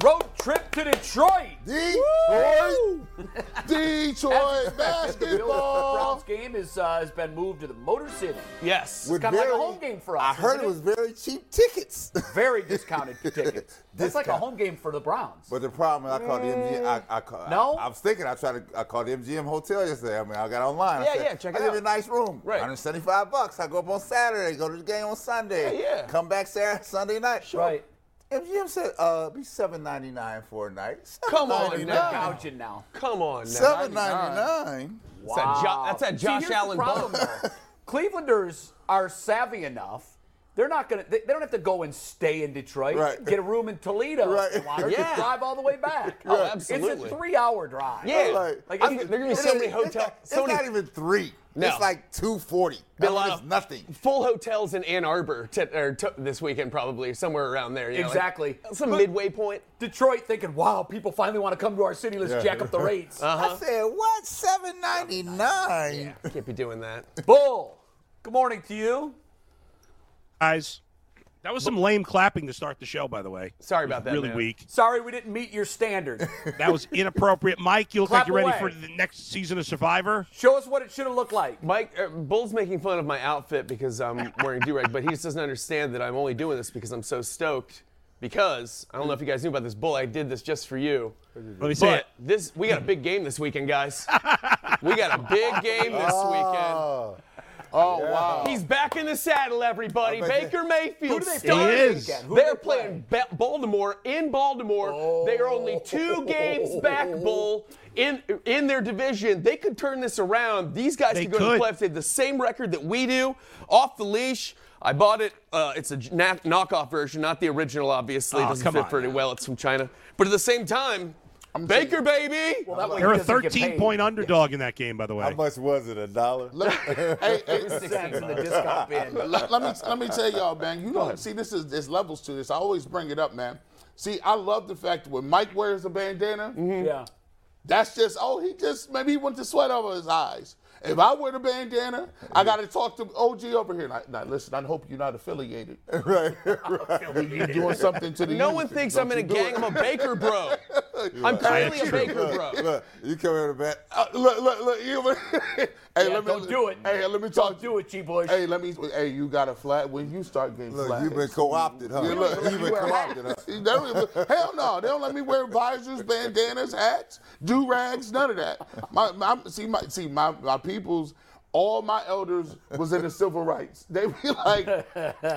Let's road trip to Detroit. Detroit, Detroit The basketball. Browns game is, uh, has been moved to the Motor City. Yes. With Kind of like a home game for us. I heard isn't it was very cheap tickets. very discounted tickets. That's like a home game for the Browns. But the problem, is I called the MGM. I, I, call, No? I, I was thinking I tried to. I called the MGM hotel yesterday. I mean, I got online. I Yeah, said, yeah, check it I live out. in a nice room. Right. 175 bucks. I go up on Saturday, go to the game on Sunday. Yeah, yeah. Come back Saturday, Sunday night. Right. MGM said, uh, be 7.99 for a night. Come on, They're now. gouging now. Come on now. 7.99. That's that, jo- that's that See, Josh here's Allen the problem, though. Clevelanders are savvy enough. They're not gonna. They, they don't have to go and stay in Detroit. Right. Get a room in Toledo. Right. If they want, or Yeah. drive all the way back. Oh, It's a three-hour drive. Yeah. Like, Like, I'm- it's- there gonna be so ain't- many it's hotels. not- It's So not many even three. No. It's like 240. Be a I it's nothing. full hotels in Ann Arbor to, or to, this weekend, probably somewhere around there. you know, like Exactly. some But- midway point. Detroit thinking, wow, people finally want to come to our city. Let's Yeah. jack up the rates. Uh-huh. I said, what? 7.99? Can't be doing that. Bull. Good morning to you. Guys. That was some lame clapping to start the show, by the way. Sorry about that, Really man. weak. Sorry we didn't meet your standard. That was inappropriate. Mike, you look Clap like you're ready for the next season of Survivor. Show us what it should have looked like. Mike, uh, Bull's making fun of my outfit because I'm wearing do-rag, but he just doesn't understand that I'm only doing this because I'm so stoked. Because I don't know if you guys knew about this, Bull. I did this just for you. Let me see But it. this, we got a big game this weekend, guys. we got a big game this weekend. Oh, Oh, wow. He's back in the saddle, everybody. I bet Baker Mayfield. Who do they play is. Who They're they playing ba- Baltimore in Baltimore. They are only two games back, Bull, in in their division. They could turn this around. These guys They could go to the playoffs. They have the same record that we do, off the leash. I bought it. Uh, it's a na- knockoff version, not the original. Obviously, it Oh, doesn't come fit on very now. well. It's from China, but at the same time, Baker, baby. Well, that way They're a 13 point underdog in that game, by the way. How much was it? A dollar? hey, hey, Cents in the discount bin. let, let me let me tell y'all, man. You know, see, this is there's levels to this. I always bring it up, man. See, I love the fact that when Mike wears a bandana, mm-hmm. Yeah. that's just oh, he just maybe he went to sweat over his eyes. If I wear the bandana, I got to talk to OG over here. Now, now, listen, I hope you're not affiliated. right, right. You're doing something to the No youth. one thinks Don't I'm in a gang. it. I'm a Baker bro. I'm clearly a. Baker bro. Look, you come here to bet. Uh, look, look, look. You, hey, Yeah, let me, don't do it. Hey, let me Don't talk. do it, G. Bush. Hey, let me. Hey, you got a flat when you start getting Look, flags. you've been co-opted, huh? Yeah, look, you've been co-opted, huh? They hell no, they don't let me wear visors, bandanas, hats, do rags, none of that. My, my see my see my my people's. All my elders was in the civil rights. They be like,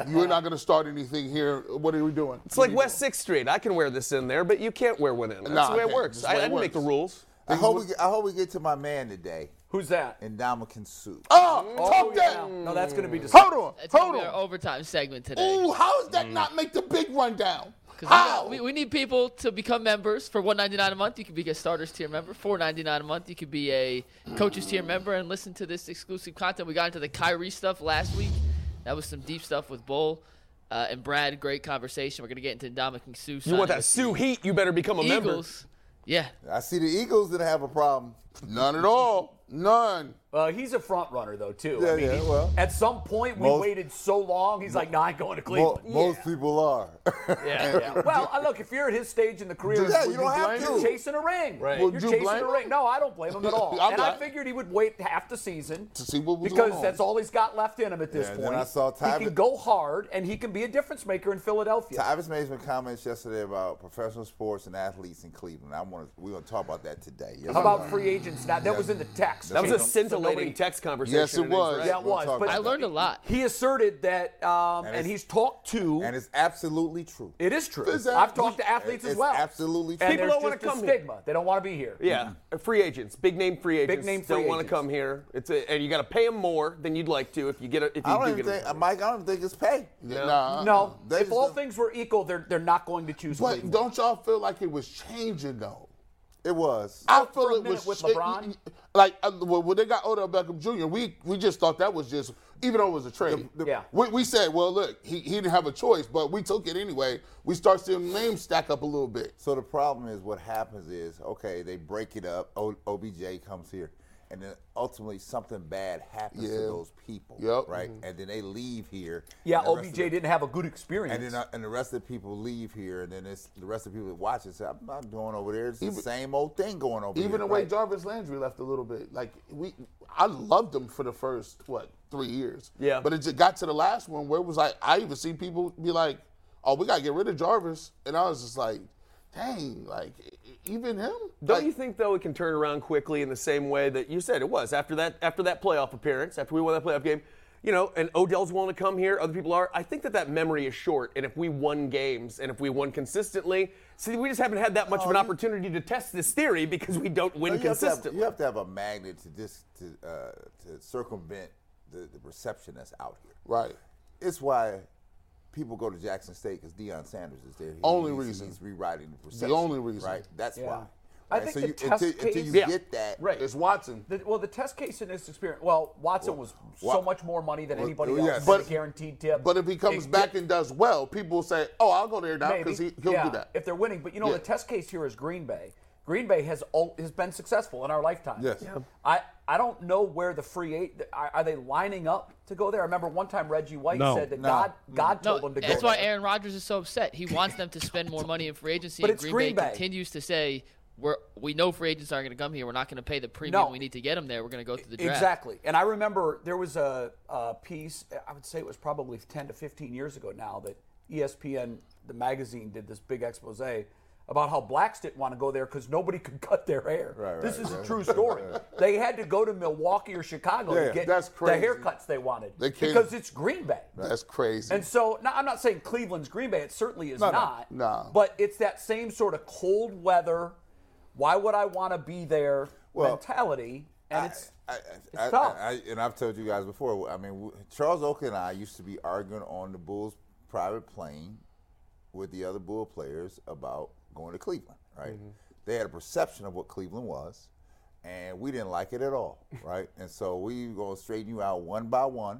"You're not gonna start anything here. What are we doing?" It's like West Sixth Street. I can wear this in there, but you can't wear one in. There. That's Nah, the way it works. I, I didn't make the rules. I hope, we I hope we get to my man today, Who's that? Ndamukong Suh. Oh, Oh, talk yeah. that. No, that's going to be disgusting. Hold on, It's hold be our on. overtime segment today. Ooh, how does that not make the big rundown? 'Cause we, How? we, we need people to become members for one ninety nine a month. You can be a starters tier member. Four ninety nine a month. You could be a coaches tier member and listen to this exclusive content. We got into the Kyrie stuff last week. That was some deep stuff with Bull uh, and Brad. Great conversation. We're gonna get into Ndamukong Suh. You want that Suh Heat? You better become a member. Eagles. Yeah. I see the Eagles didn't have a problem None at all. None. Uh, he's a front runner though too. Yeah, I mean, yeah, he- well. at some point we Most- waited so long. He's like, "Nah, I ain't going to Mo- Cleveland." Most people are. Yeah. Yeah. Well, uh, look, if you're at his stage in the career, Yeah, would you don't have blame to. him? chasing a ring. Right. You're you chasing a ring. him? No, I don't blame him at all. I'm and I figured he would wait half the season To see what was because going on. that's all he's got left in him at this Yeah, point. then I saw he can go hard and he can be a difference maker in Philadelphia. Tyvis made some comments yesterday about professional sports and athletes in Cleveland. I want to. We're going to talk about that today. Yes, How we about are. free agents? Now that was in the text. That was a scintillating nobody- text conversation. Yes, it was. right? Yeah, it We'll was. But I about learned a lot. he asserted that, um, and, it's- he's talked to. And it's absolutely true. it is true. Exactly. I've talked to athletes as well. absolutely true. And People don't wanna just a come here. They don't want to be here. Yeah, uh, free agents, big name free agents. Big name free agents don't want to come here. It's a, and you got to pay them more than you'd like to if you get a, if you I don't do even get think, Mike. I don't think it's pay. Nah. No, They if all things were equal, they're they're not going to choose But don't y'all feel like it was changing though? It was. I for feel a it was with LeBron? like uh, when when they got Odell Beckham Jr. We we just thought that was just even though it was a trade. The- Yeah. We, we said, well, look, he, he didn't have a choice, but we took it anyway. We start seeing names stack up a little bit. So the problem is what happens is okay, they break it up. O, OBJ comes here, and then ultimately something bad happens to those people, Yep. right? And then they leave here. yeah, and the rest OBJ the- didn't have a good experience. And then uh, and the rest of the people leave here, and then it's the rest of the people that watch it say, "I'm not going over there. It's the same old thing going over Even here." the way right? Jarvis Landry left a little bit, like we, I loved him for the first what three years. Yeah. But it just got to the last one where it was like I even see people be like, "Oh, we gotta get rid of Jarvis," and I was just like, "Dang, like even him." Don't Like, you think though it can turn around quickly in the same way that you said it was after that after that playoff appearance after we won that playoff game, you know, and Odell's willing to come here, other people are. I think that that memory is short, and if we won games and if we won consistently, see, we just haven't had that much of an you- opportunity to test this theory because we don't win No, you, have have, consistently. you have to have a magnet to just to uh, to circumvent the, the perception that's out here. right? It's why people go to Jackson State because Deion Sanders is there. He- Only he's, reason. He's rewriting the perception. The only reason. right? That's Yeah. why. I Right? think so the you, test until, until you case- get that, Right. It's Watson. The, well, the test case in this experience, well, Watson was so Wa- much more money than Well, anybody else. yes. But But- guaranteed tip. But if he comes It- back and does well, people will say, "Oh, I'll go there now because he, he'll yeah, do that." if they're winning. But you know, Yeah. the test case here is Green Bay. Green Bay has al- has been successful in our lifetime. Yes. I, I don't know where the free eight are, are they lining up to go there. I remember one time Reggie White No. said that No. God God No, told him to go. that's why there. Aaron Rodgers is so upset. He wants them to spend more money in free agency, But and it's Green, Green Bay, Bay. continues to say, "We're we know free agents aren't going to come here. We're not going to pay the premium No. we need to get them there. We're going to go through the draft." Exactly. And I remember there was a, a piece, I would say it was probably 10 to 15 years ago now, that ESPN, the magazine, did this big expose about how blacks didn't want to go there because nobody could cut their hair. Right, this right, is a true story. they had to go to Milwaukee or Chicago Yeah, to get that's the haircuts they wanted They because it's Green Bay. That's crazy. And so, now, I'm not saying Cleveland's Green Bay. It certainly is No, no. not. No. But it's that same sort of cold weather. Why would I want to be there Well, mentality? And it's I, I, it's I, tough. I, and I've told you guys before. I mean, Charles Oakley and I used to be arguing on the Bulls' private plane with the other Bull players about going to Cleveland. Right? Mm-hmm. They had a perception of what Cleveland was, and we didn't like it at all. Right? and so we going to straighten you out one by one,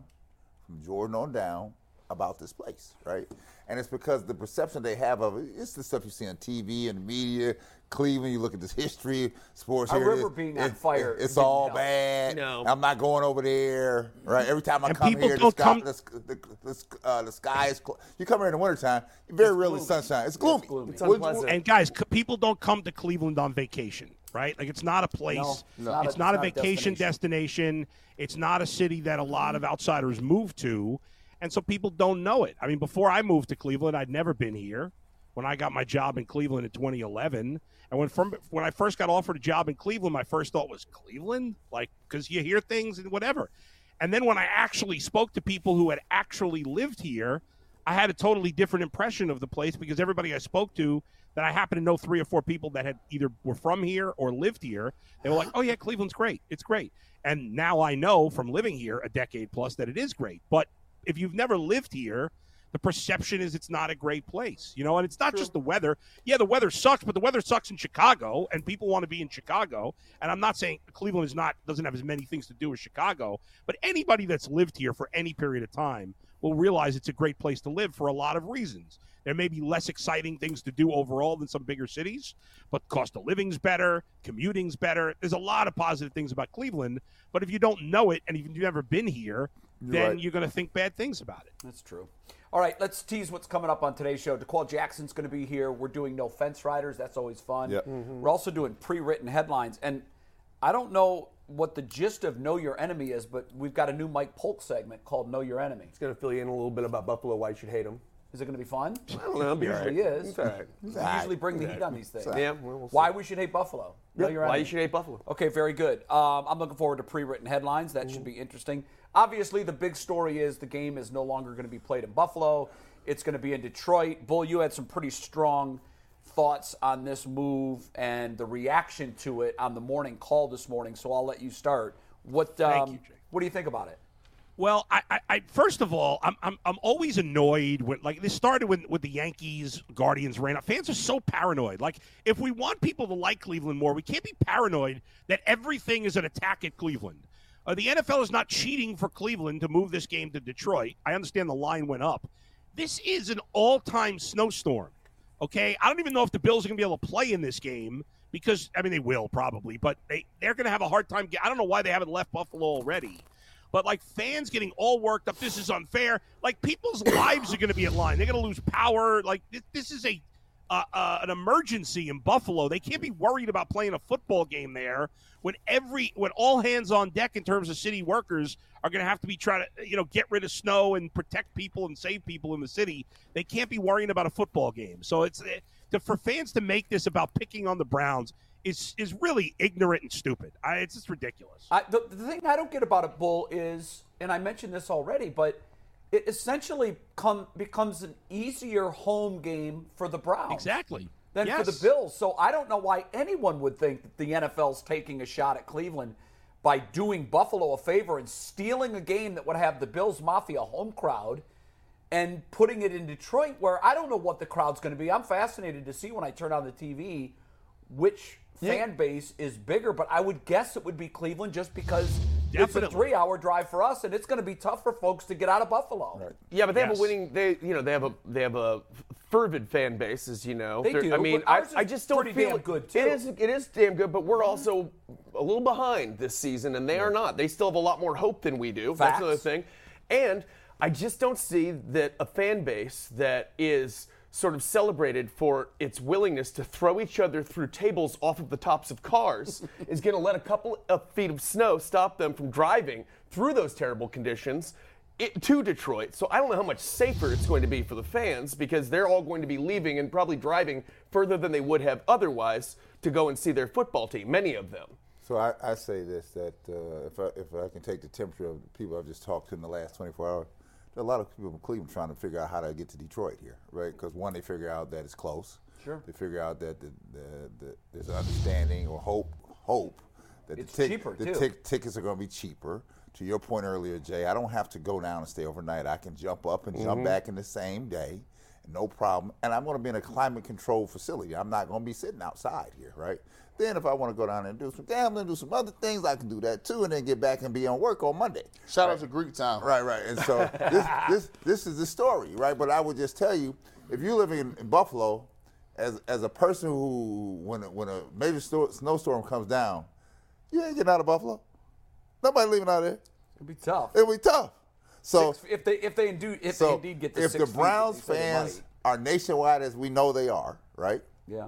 from Jordan on down, about this place. Right? And it's because the perception they have of it, it's the stuff you see on TV and media. Cleveland, you look at this history, sports. Our here it river being on It- fire It's didn't all help. bad. No. I'm not going over there. Right. Every time I And come here, the don't sky, come- the, sk- the, the, uh, the sky is. Cl- you come here in the wintertime, very rarely sunshine. It's gloomy. It's Would- unpleasant. And guys, c- people don't come to Cleveland on vacation, right? Like it's not a place. No, it's not It's not a it's not a vacation destination. It's not a city that a lot of outsiders move to, and so people don't know it. I mean, before I moved to Cleveland, I'd never been here. When I got my job in Cleveland in 2011, and when from when I first got offered a job in Cleveland, my first thought was Cleveland, like because you hear things and whatever. And then when I actually spoke to people who had actually lived here, I had a totally different impression of the place because everybody I spoke to that I happen to know three or four people that had either were from here or lived here, they were like, "Oh yeah, Cleveland's great. It's great." And now I know from living here a decade plus that it is great. But if you've never lived here, the perception is it's not a great place, you know, and it's not just the weather. Yeah, the weather sucks, but the weather sucks in Chicago, and people want to be in Chicago. And I'm not saying Cleveland is not doesn't have as many things to do as Chicago, but anybody that's lived here for any period of time will realize it's a great place to live for a lot of reasons. There may be less exciting things to do overall than some bigger cities, but cost of living's better, commuting's better. There's a lot of positive things about Cleveland, but if you don't know it and if you've never been here, then right. you're going to think bad things about it. That's true. All right, let's tease what's coming up on today's show. D'Qwell Jackson's going to be here. We're doing no fence riders. That's always fun. Yep. Mm-hmm. Mm-hmm. We're also doing pre-written headlines, and I don't know what the gist of Know Your Enemy is, but we've got a new Mike Polk segment called Know Your Enemy. It's going to fill you in a little bit about Buffalo, why you should hate them. Is it going to be fun? I don't know. It'll be all right. usually is. It's all right. Usually bring the heat on these things. Yeah, well, we'll. Why we should hate Buffalo? Know Your why Enemy. you should hate Buffalo. Okay, very good. Um, I'm looking forward to pre-written headlines. That mm-hmm. should be interesting. Obviously, the big story is the game is no longer going to be played in Buffalo. It's going to be in Detroit. Bull, you had some pretty strong thoughts on this move and the reaction to it on the morning call this morning. So I'll let you start. What um, you. What do you think about it? Well, I, I, I first of all, I'm, I'm, I'm always annoyed when like this started when with the Yankees Guardians ran up. Fans are so paranoid. Like if we want people to like Cleveland more, we can't be paranoid that everything is an attack at Cleveland. Uh, the NFL is not cheating for Cleveland to move this game to Detroit. I understand the line went up. This is an all-time snowstorm. Okay, I don't even know if the Bills are going to be able to play in this game because I mean they will probably, but they they're going to have a hard time. I don't know why they haven't left Buffalo already. But like fans getting all worked up, this is unfair. Like people's lives are going to be at line. They're going to lose power. Like this, this is a uh, uh, an emergency in Buffalo. They can't be worried about playing a football game there when every when all hands on deck in terms of city workers are going to have to be trying to you know get rid of snow and protect people and save people in the city. They can't be worrying about a football game. So it's eh, to, for fans to make this about picking on the Browns is is really ignorant and stupid. I, it's just ridiculous. I, the, the thing I don't get about it, Bull, is, and I mentioned this already, but it essentially come, becomes an easier home game for the Browns. Exactly. Than for the Bills. So I don't know why anyone would think that the NFL's taking a shot at Cleveland by doing Buffalo a favor and stealing a game that would have the Bills Mafia home crowd and putting it in Detroit, where I don't know what the crowd's going to be. I'm fascinated to see when I turn on the TV which fan base is bigger, but I would guess it would be Cleveland just because it's a three-hour drive for us, and it's going to be tough for folks to get out of Buffalo. Yeah, but they have a winning. They, you know, they have a they have a fervid fan base, as you know. They They're- do, I mean, I, I just don't pretty feel damn good, too. It is. It is damn good, but we're also a little behind this season, and they are not. They still have a lot more hope than we do. That's another thing. And I just don't see that a fan base that is sort of celebrated for its willingness to throw each other through tables off of the tops of cars is going to let a couple of feet of snow stop them from driving through those terrible conditions it, to Detroit. So I don't know how much safer it's going to be for the fans because they're all going to be leaving and probably driving further than they would have otherwise to go and see their football team, many of them. So I, I say this that uh, if I if I can take the temperature of the people I've just talked to in the last 24 hours, there are a lot of people in Cleveland trying to figure out how to get to Detroit here, right? Because one, they figure out that it's close. Sure. They figure out that the, the, the, there's an understanding or hope hope that It's the, cheaper, the too. tic- tickets are going to be cheaper. To your point earlier, Jay, I don't have to go down and stay overnight. I can jump up and Mm-hmm. jump back in the same day, no problem. And I'm going to be in a climate controlled facility. I'm not going to be sitting outside here, right? Then if I want to go down and do some gambling, do some other things, I can do that too, and then get back and be on work on Monday. Shout out to Greek Town. Right, right. And so this, this, this is the story, right? But I would just tell you, if you live in, in Buffalo, as, as a person who, when a, when a major sto- snowstorm comes down, you ain't getting out of Buffalo. Nobody leaving out there. It'd be tough. It'd be tough. So, Six- if they if they do if so they indeed get the if six the Browns fans are nationwide as we know they are, right? yeah.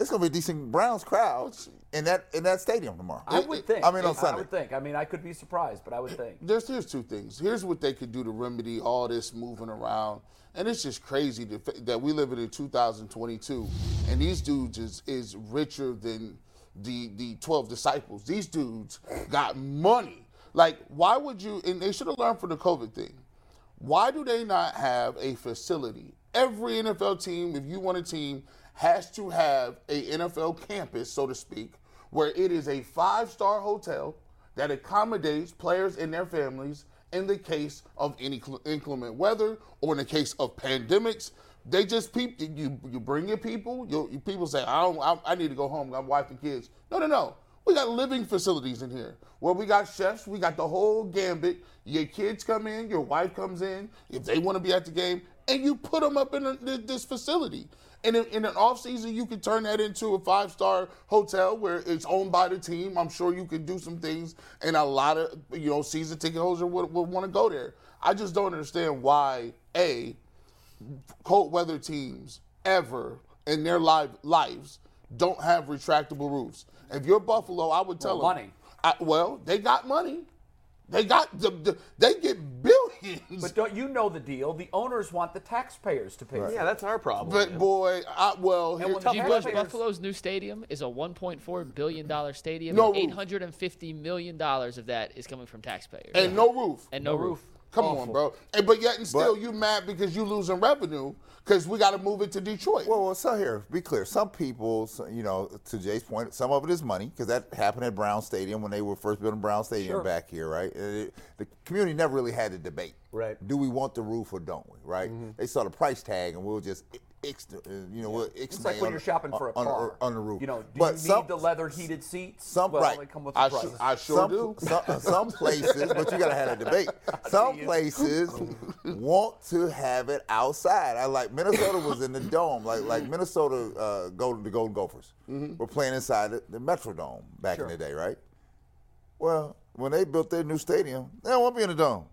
It's going to be a decent Browns crowd in that in that stadium tomorrow. I would think. I mean, on I would think. I mean, I could be surprised, but I would think. There's here's two things. Here's what they could do to remedy all this moving around, and it's just crazy to, that we live in 2022, and these dudes is is richer than the the 12 disciples. These dudes got money. Like, why would you? And they should have learned from the COVID thing. Why do they not have a facility every NFL team, if you want a team, has to have a NFL campus, so to speak, where it is a five-star hotel that accommodates players and their families in the case of any inclement weather or in the case of pandemics. They just peep. You you bring your people. You, you people say, I don't. I, I need to go home. Got wife and kids. No, no, no. We got living facilities in here where we got chefs. We got the whole gambit. Your kids come in. Your wife comes in if they want to be at the game, and you put them up in a, this facility. And in, in an off season, you can turn that into a five star hotel where it's owned by the team. I'm sure you could do some things, and a lot of you know season ticket holders would, would want to go there. I just don't understand why a cold weather teams ever in their live, lives don't have retractable roofs. If you're Buffalo, I would tell Well, them money. I, well, they got money. They got the, the they get billions. But don't you know the deal? The owners want the taxpayers to pay. for it. Yeah, that's our problem. But boy, I, well, And here- we'll tell G. Bush, Buffalo's new stadium is a 1.4 billion dollar stadium. No and roof. 850 million dollars of that is coming from taxpayers. and no roof. And no roof. Come Awful. on, bro. And but yet and still, But- you mad because you losing revenue because we got to move it to Detroit. Well, well, so here, be clear. Some people, you know, to Jay's point, some of it is money because that happened at Brown Stadium when they were first building Brown Stadium Sure. back here, right? It- the community never really had a debate. Right. Do we want the roof or don't we? Right? Mm-hmm. They saw the price tag and we'll just, ix, uh, you know, we'll It's like when you're shopping for a on, car. on, the roof. You know, do but you some, need the leather heated seats? some- well, right. come with I, the su- price. I sure some, do. Some, some places, but you gotta have a debate. Some places want to have it outside. I like Minnesota was in the dome, like like Minnesota uh, Golden the Golden Gophers were playing inside the, the Metrodome back in the day, right? Well, when they built their new stadium, they don't want to be in the dome.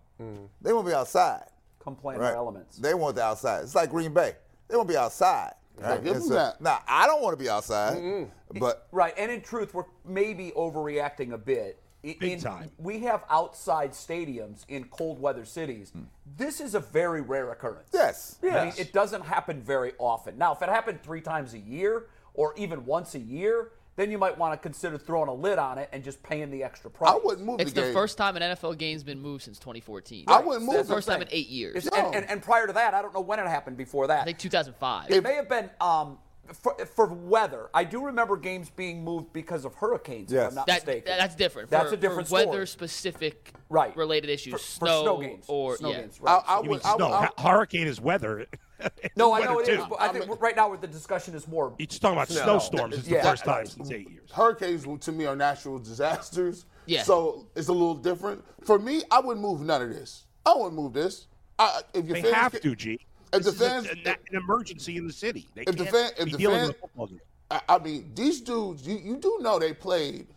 They want to be outside. Come play in Right. elements. They want the outside. It's like Green Bay. They want to be outside. Right? give And them that. Now I don't want to be outside, but Right, and in truth, we're maybe overreacting a bit. I- Big in- time. We have outside stadiums in cold weather cities. Hmm. This is a very rare occurrence. yes, I mean, yes. it doesn't happen very often. Now, if it happened three times a year or even once a year, then you might want to consider throwing a lid on it and just paying the extra price. I wouldn't move It's the the game. first time an NFL game's been moved since 2014. I wouldn't move It's the the first time in eight years. It's- and, and, and prior to that, I don't know when it happened before that. I think 2005. It may have been um, for, for weather. I do remember games being moved because of hurricanes, if Yes. I'm not that, mistaken. that's different. That's for, a different for weather story. specific Right. related issues. For- for snow, snow games. or Snow yeah. games, right. I, I You mean would. I, snow? would- I, Hurricane is weather. It's No, I know it too. is. But I think right now with the discussion is more. It's talking about snowstorms. It's Yeah. the first time since eight years. hurricanes to me are natural disasters. Yeah. So it's a little different. For me, I wouldn't move none of this. I wouldn't move this. I, if your They fans have get- to, G. If the This is a- fans- a- an emergency in the city. They If the can't fan- if be the dealing fan- with a football game. I, I mean, these dudes, you, you do know they played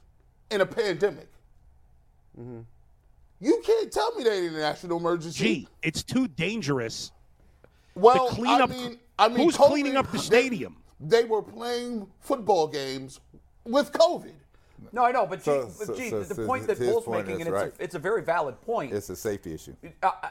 in a pandemic. Mm-hmm. You can't tell me they ain't a national emergency. Gee, it's too dangerous well, to clean I up. mean, I mean, who's COVID, cleaning up the stadium? They, were playing football games with COVID. No, I know, but, So- gee, so- gee, so- the so point that his Bull's point making, and it's, right. a, it's a very valid point. it's a safety issue. uh, uh,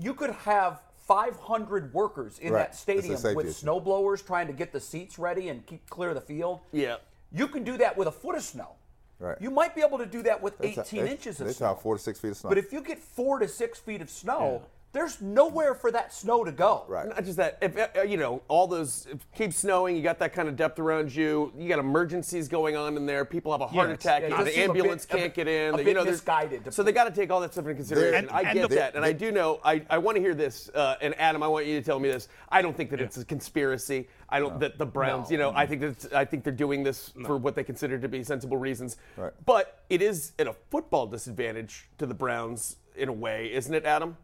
you could have 500 workers in Right. that stadium with issue. snow blowers trying to get the seats ready and keep clear of the field. Yeah. You can do that with a foot of snow. Right. You might be able to do that with They ta- 18 they- inches of They snow. talk four to six feet of snow. But if you get four to six feet of snow, there's nowhere for that snow to go. right. Not just that, if uh, you know, all those if it keeps snowing, you got that kind of depth around you. You got emergencies going on in there. People have a heart Yeah, attack. yeah, it does the seem a ambulance bit- a can't bit- get in. a the- bit you know, there's- misguided to So they got to take all that stuff into consideration. And- I and get the- that, and I do know. I, I want to hear this. Uh, and Adam, I want you to tell me this. I don't think that it's a conspiracy. I don't that the Browns. You know, I think that it's- I think they're doing this for what they consider to be sensible reasons. Right. But it is at a football disadvantage to the Browns in a way, isn't it, Adam?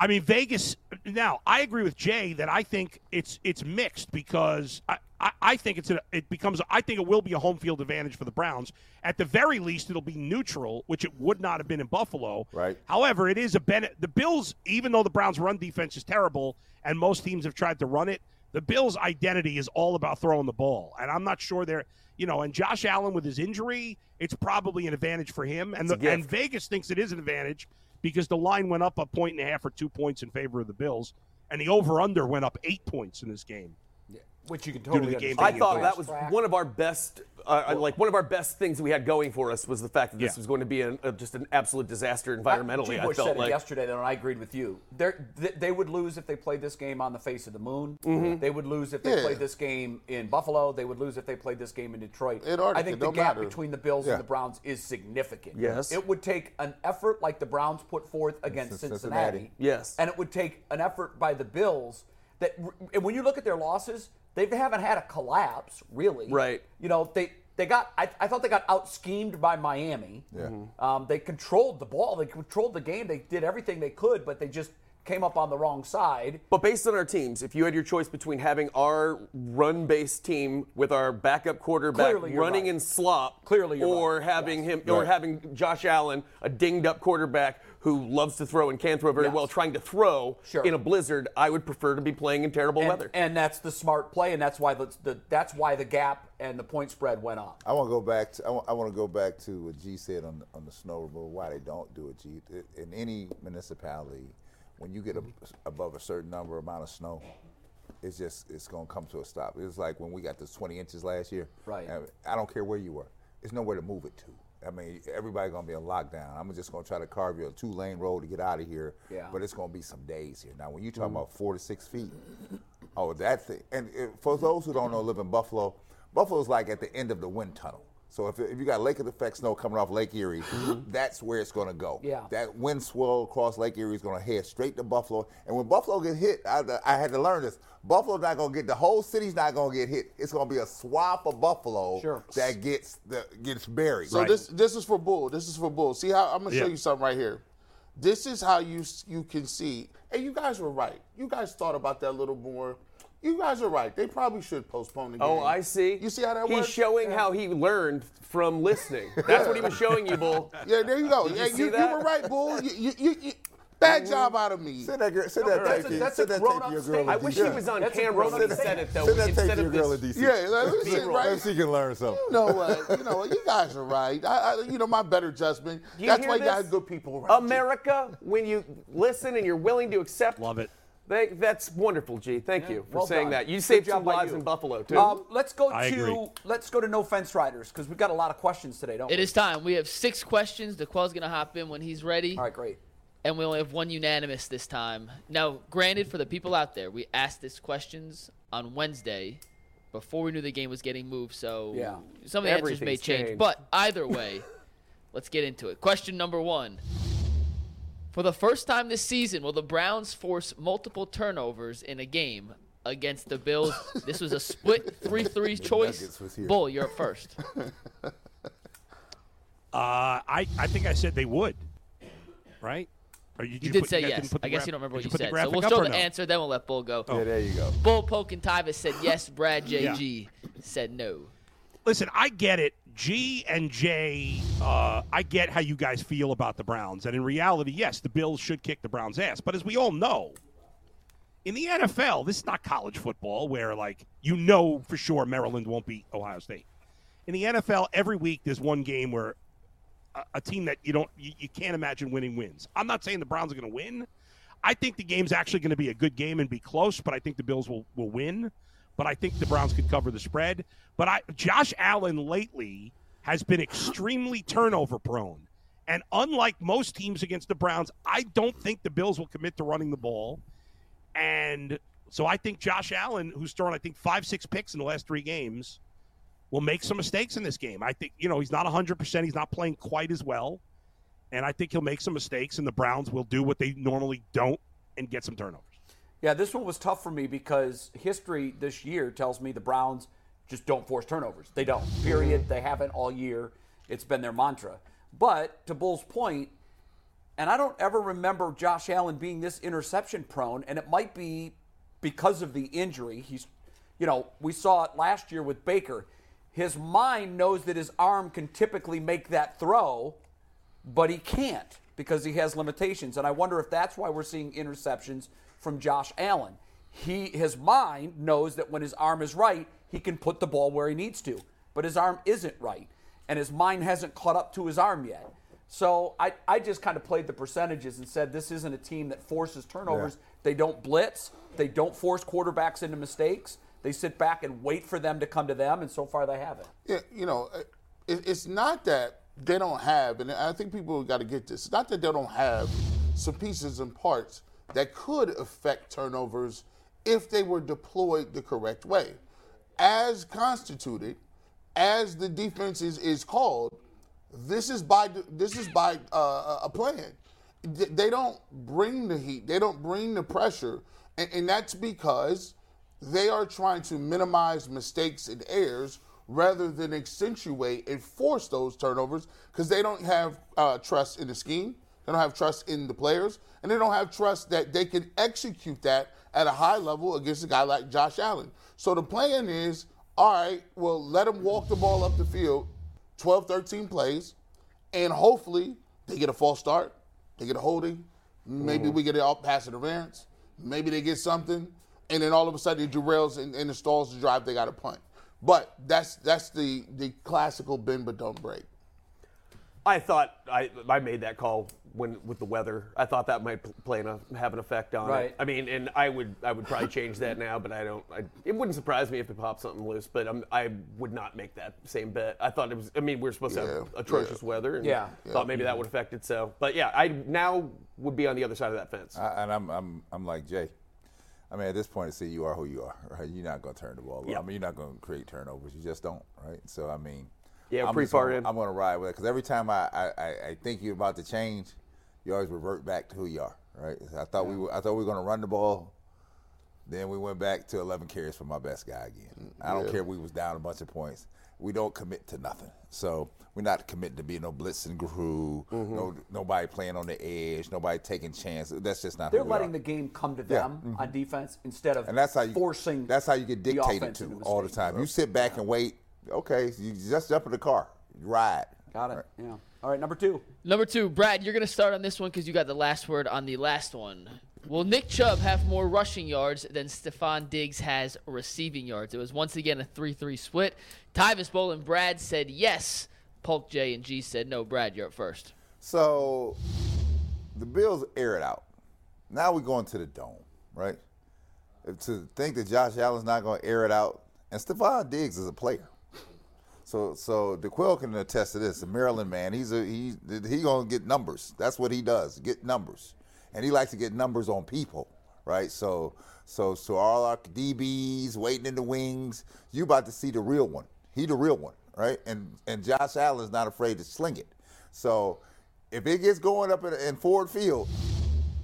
I mean, Vegas. Now, I agree with Jay that I think it's it's mixed because I, I, I think it's a, it becomes I think it will be a home field advantage for the Browns. At the very least, it'll be neutral, which it would not have been in Buffalo. Right. However, it is a benefit. The Bills, even though the Browns' run defense is terrible, and most teams have tried to run it, the Bills' identity is all about throwing the ball, and I'm not sure they're. You know, and Josh Allen with his injury, it's probably an advantage for him. And the, and. Vegas thinks it is an advantage because the line went up a point and a half or two points in favor of the Bills, and the over/under went up eight points in this game. Which you can to the game. I thought that was Track. one of our best uh, uh, like one of our best things we had going for us was the fact that this Yeah. was going to be an, uh, just an absolute disaster environmentally. G. I Bush felt said like it yesterday, though, and I agreed with you. They're, th- they would lose if they played this game on the face of the moon. Mm-hmm. They would lose if they Yeah. played this game in Buffalo. They would lose if they played this game in Detroit. Antarctica, I think the gap matter. between the Bills Yeah. and the Browns is significant. Yes. It would take an effort like the Browns put forth against Cincinnati. Cincinnati. Yes. And it would take an effort by the Bills that, and when you look at their losses, they haven't had a collapse, really. Right. You know, they they got. I, I thought they got out schemed by Miami. Yeah. Um, they controlled the ball. They controlled the game. They did everything they could, but they just came up on the wrong side. But based on our teams, if you had your choice between having our run-based team with our backup quarterback Clearly running right. in slop, Clearly you're or right. having Yes. him, or Right. having Josh Allen, a dinged-up quarterback who loves to throw and can throw very Yes. well, trying to throw Sure. in a blizzard, I would prefer to be playing in terrible And, weather. and that's the smart play, and that's why the, the that's why the gap and the point spread went up. I want to go back to I want, I want to go back to what G said on the, on the snow removal. Why they don't do it, G? In any municipality, when you get a, above a certain number amount of snow, it's just it's gonna come to a stop. It's like when we got this 20 inches last year. Right. I don't care where you were. There's nowhere to move it to. I mean, everybody gonna be in lockdown. I'm just gonna try to carve you a two lane road to get out of here. Yeah. But it's gonna be some days here. Now, when you talk mm-hmm. about four to six feet, oh, that thing. And it, for those who don't know, live in Buffalo. Buffalo's like at the end of the wind tunnel. So if, if you got lake effect snow coming off Lake Erie, mm-hmm. that's where it's going to go. Yeah. That wind swell across Lake Erie is going to head straight to Buffalo. And when Buffalo gets hit, I, I had to learn this. Buffalo's not going to get the whole city's not going to get hit. It's going to be a swath of Buffalo Sure. that gets the gets buried. So this this is for bull. This is for bull. See how I'm gonna show you something right here. This is how you you can see. And you guys were right. You guys thought about that a little more. You guys are right. They probably should postpone the oh, game. Oh, I see. You see how that He's works? He's showing how he learned from listening. That's what he was showing you, Bull. Yeah, there you go. Did you yeah, see you, you were right, bull. You, you, you, you- bad job out of me. Send that, girl, send No, that that's tape a- that's send a that tape grown-up to your girl. I wish he was on That's camera when he said it, though. Send that tape instead to your of girl in this. DC. Yeah, like, listen, B-roll. right? Maybe she can learn something. You know what? You know what? You guys are right. I, I, you know my better judgment. You That's hear why you this? got good people around. you. America, when you listen and you're willing to accept. Love it. They, that's wonderful, G. Thank you for well saying done. that. You Good saved job some lives you. in Buffalo too. Um, let's go I to agree. let's go to no fence riders because we've got a lot of questions today, don't It we? is time. We have six questions. D'Qwell's going to hop in when he's ready. All right, great. And we only have one unanimous this time. Now, granted, for the people out there, we asked these questions on Wednesday before we knew the game was getting moved, so Yeah. some of the answers may change. changed. But either way, let's get into it. Question number one. For the first time this season, will the Browns force multiple turnovers in a game against the Bills? this was a split 3 3 choice. Nuggets was here. Bull, you're up first. Uh, I, I think I said they would. Right? Or you, You did put- say guys yes. didn't put the I guess graph- you don't remember what did you said. So we'll show the no? answer, then we'll let Bull go. Yeah, there you go. Bull Polk, and Tyvis said yes. Brad JG said no. Listen, I get it. G and J, uh, I get how you guys feel about the Browns. And in reality, yes, the Bills should kick the Browns' ass. But as we all know, in the NFL, this is not college football where, like, you know for sure Maryland won't beat Ohio State. In the NFL, every week there's one game where a, a team that you don't, you, you can't imagine winning wins. I'm not saying the Browns are going to win. I think the game's actually going to be a good game and be close, but I think the Bills will, will win. But I think the Browns could cover the spread. But I, Josh Allen lately has been extremely turnover prone. And unlike most teams against the Browns, I don't think the Bills will commit to running the ball. And so I think Josh Allen, who's thrown, I think, five, six picks in the last three games, will make some mistakes in this game. I think, you know, he's not 100%. He's not playing quite as well. And I think he'll make some mistakes, and the Browns will do what they normally don't and get some turnovers. Yeah, this one was tough for me because history this year tells me the Browns just don't force turnovers. They don't. Period. They haven't all year. It's been their mantra. But to Bull's point, and I don't ever remember Josh Allen being this interception prone, and it might be because of the injury. He's, you know, we saw it last year with Baker. His mind knows that his arm can typically make that throw, but he can't because he has limitations. And I wonder if that's why we're seeing interceptions from Josh Allen. He his mind knows that when his arm is right, he can put the ball where he needs to. But his arm isn't right. And his mind hasn't caught up to his arm yet. So I, I just kind of played the percentages and said this isn't a team that forces turnovers. They don't blitz. They don't force quarterbacks into mistakes. They sit back and wait for them to come to them, and so far they haven't. Yeah, you know, uh, it, it's not that they don't have, and I think people got to get this. It's not that they don't have some pieces and parts that could affect turnovers if they were deployed the correct way. As constituted, as the defense is, is called, this is by this is by uh, a plan. They don't bring the heat. They don't bring the pressure, and, and that's because they are trying to minimize mistakes and errors rather than accentuate and force those turnovers because they don't have uh, trust in the scheme, they don't have trust in the players, and they don't have trust that they can execute that at a high level against a guy like Josh Allen. So the plan is all right, well, let them walk the ball up the field 12, 13 plays, and hopefully they get a false start, they get a holding, maybe Mm-hmm. we get an off pass interference, maybe they get something, and then all of a sudden it derails and, and installs the drive they got to punt. But that's that's the the classical bend but don't break. I thought I I made that call when with the weather. I thought that might play an, have an effect on Right. it. I mean, and I would I would probably change that now, but I don't. I, it wouldn't surprise me if they popped something loose, but um, I would not make that same bet. I thought it was. I mean, we are supposed to have Yeah, atrocious weather, and Yeah. thought maybe that would affect it. So, but yeah, I now would be on the other side of that fence. I, and I'm, I'm, I'm like Jay. I mean, at this point, I see, you are who you are, right? You're not going to turn the ball. over. Yeah. I mean, you're not going to create turnovers. You just don't, right? So, I mean, Yeah, I'm pretty far gonna- in. I'm going to ride with it because every time I, I, I, think you're about to change, you always revert back to who you are, right? I thought we were, I thought we were going to run the ball. Then we went back to 11 carries for my best guy again. I don't care if we was down a bunch of points. We don't commit to nothing. So we're not committing to being no blitzing crew, Mm-hmm. no nobody playing on the edge, nobody taking chances. That's just not. They're letting the game come to Yeah. them on defense instead of and that's how you forcing. That's how you get dictated to all the time. You sit back and wait. Okay, you just jump in the car, ride. Got it. Yeah. All right, number two. Number two, Brad, you're going to start on this one because you got the last word on the last one. Will Nick Chubb have more rushing yards than Stefon Diggs has receiving yards? It was once again a 3 3 split. Tyvis Bowl and Brad said yes. Polk J and G said no. Brad, you're up first. So the Bills air it out. Now we're going to the dome, right? To think that Josh Allen's not going to air it out, and Stefon Diggs is a player. So, so D'Qwell can attest to this. The Maryland man, he's a he he gonna get numbers. That's what he does, get numbers, and he likes to get numbers on people, right? So, so, so all our DBs waiting in the wings. You about to see the real one. He the real one, right? And and Josh Allen's not afraid to sling it. So, if it gets going up in, in Ford Field,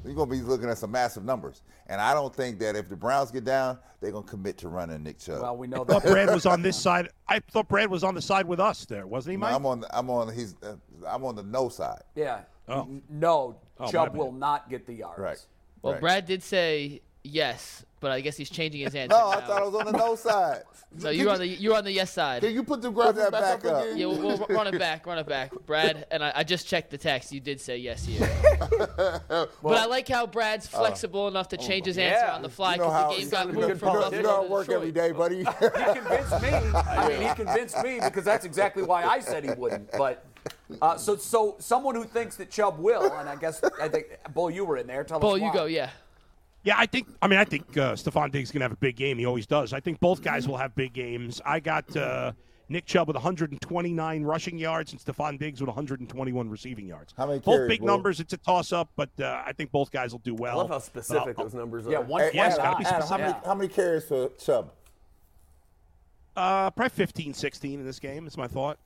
you're gonna be looking at some massive numbers. And I don't think that if the Browns get down, they're gonna commit to running Nick Chubb. Well, we know I thought that. Brad was on this side. I thought Brad was on the side with us there, wasn't he, No, Mike? I'm on. The, I'm on. He's. Uh, I'm on the no side. Yeah. Oh. N- No, Oh, Chubb will not get the yards. Right. Well, Right. Brad did say yes, but I guess he's changing his answer. No, I now. thought I was on the no side. So you're on the you're on the yes side. Can you put the graphic that back, back up, up. again? Yeah, we'll, we'll run it back, run it back, Brad. And I, I just checked the text. You did say yes here. but I like how Brad's flexible enough to change his answer on the fly You know because the game got moved know, from you know, Buffalo you know I to work every day, buddy. He convinced me. I mean, he convinced me because that's exactly why I said he wouldn't. But uh, so, so someone who thinks that Chubb will, and I guess I think Bull, you were in there. Tell Bull, us you go, yeah. Yeah, I think. I mean, I think uh, Stefon Diggs is going to have a big game. He always does. I think both guys will have big games. I got uh, Nick Chubb with 129 rushing yards and Stefon Diggs with 121 receiving yards. How many Both carries, big Will? numbers. It's a toss-up, but uh, I think both guys will do well. I love how specific I'll- those numbers are. Yeah, one. Hey, Yeah, it's Adam, gotta be Adam, how, many, how many carries for Chubb? Uh, probably 15, 16 in this game. Is my thought.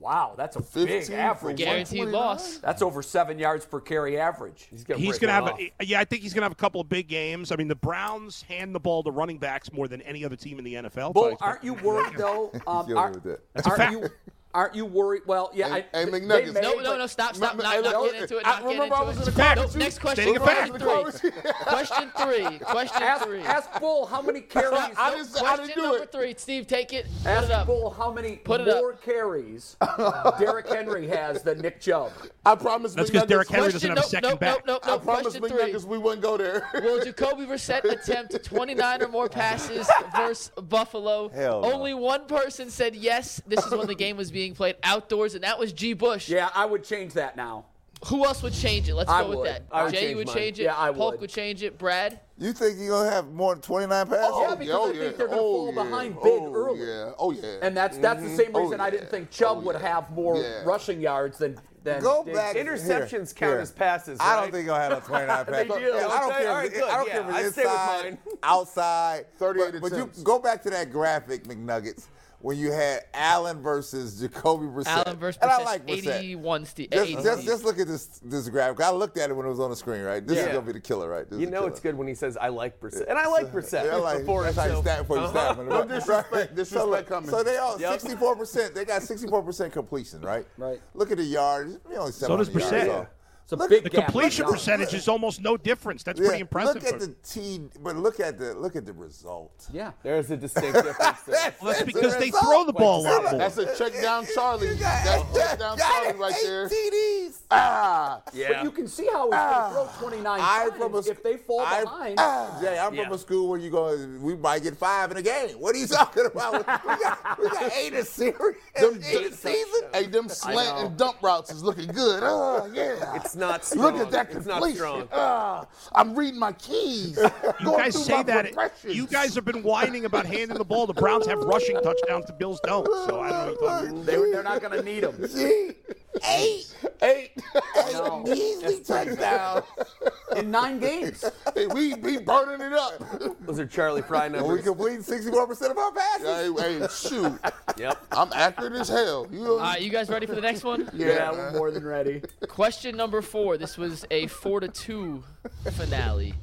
Wow, that's a big average. Guaranteed loss. That's over seven yards per carry average. He's gonna, He's going to have, off. a, yeah, I think he's going to have a couple of big games. I mean, the Browns hand the ball to running backs more than any other team in the NFL. so I Bull, expect- aro't you worried though? Um, aren't, that. That's a aren't fact. you? Aren't you worried? Well, yeah. Hey, I, hey, McNuggets. may, No, no, no, stop, stop, Remember- not, not look, getting oh, into it, not getting remember I into was it. in the car Nope, next question, Stating a fact. question three. question three, question Ask, three. ask Bull how many carries. I didn't, I question didn't do number it. three. Steve, take it. Put Ask it up. Bull how many Put it up. carries Derrick Henry has than Nick Chubb. I promise That's 'cause McNuggets- Derrick Henry Question, doesn't have a second nope, back. nope, I nope, nope. promise Question three. McNuggets we wouldn't go there. Will Jacoby Brissett attempt 29 or more passes versus Buffalo? Hell. Only one person said yes. This is when the game was being played outdoors, and that was G. Bush. Yeah, I would change that now. Who else would change it? Let's I go with that. I would Jay, change you would mine. change it. Yeah, I Polk would. would change it. Brad. You think you're gonna have more than 29 passes? Oh, yeah, because oh, I think yeah. they're going to Oh, fall yeah. behind oh, big oh, early. Yeah. Oh yeah. And that's that's the same mm-hmm. Oh, reason I didn't think Chubb Oh, would have more Yeah. rushing yards than than Go Diggs. back. Interceptions Here, count here. as passes. I don't think you're gonna have no 29 passes. do. Yeah, I don't Okay, care. all if right, it- I don't good. care if it's I'd inside, mine. outside. 38 But, but you go back to that graphic, McNuggets, when you had Allen versus Jacoby Brissett. Allen versus and I like Brissett. 81 Steve. Just, just, just look at this this graphic. I looked at it when it was on the screen, right? This is gonna be the killer, right? This You know the it's good when he says, I like Brissett. And I like Brissett. Yeah, like, before that's it, how you so- stat before you Uh-huh. stat. No disrespect. Disrespect coming. So they all Yep. 64 percent. They got 64 percent completion, right? Right. Look at the yards. We only So does 700 yards Brissett. off. It's a Look- big The gap. completion Look, percentage is almost no difference. That's Yeah, pretty impressive. Look at for- the T, but look at the look at the result. Yeah. There's a distinct difference there. Well, that's the because they result. throw the ball a lot more. That's a check down Charlie. You got That's eight- check down got Charlie right eight there. TDs. Ah. Yeah. But you can see how he's Ah. going to throw 29 I'm times from a, if they fall I- behind. Ah, Jay, I'm Yeah. from a school where you go, we might get five in a game. What are you talking about? we, got, we got eight a series, Them, eight a season. hey, them slant and dump routes is looking good. Oh, yeah. It's not strong. Look at that It's completion. strong. Ah, I'm reading my keys. You guys say that. You guys have been whining about handing the ball. The Browns have rushing touchdowns. The Bills don't. So I don't know what you're talking about. They, they're not going to need him. See, eight, Eight. No. easy touchdowns. In nine games. Hey, we we burning it up. Those are Charlie Frye And we numbers. complete 64% of our passes. hey, hey, shoot. Yep. I'm accurate as hell. You know? All right, you guys ready for the next one? Yeah, we're more than ready. Question number four. This was a four to two finale,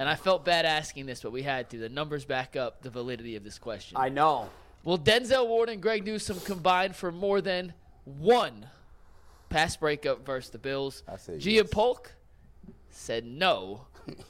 and I felt bad asking this, but we had to. The numbers back up the validity of this question. I know. Will Denzel Ward and Greg Newsome combine for more than one pass breakup versus the Bills? I said Gia yes. Polk said no.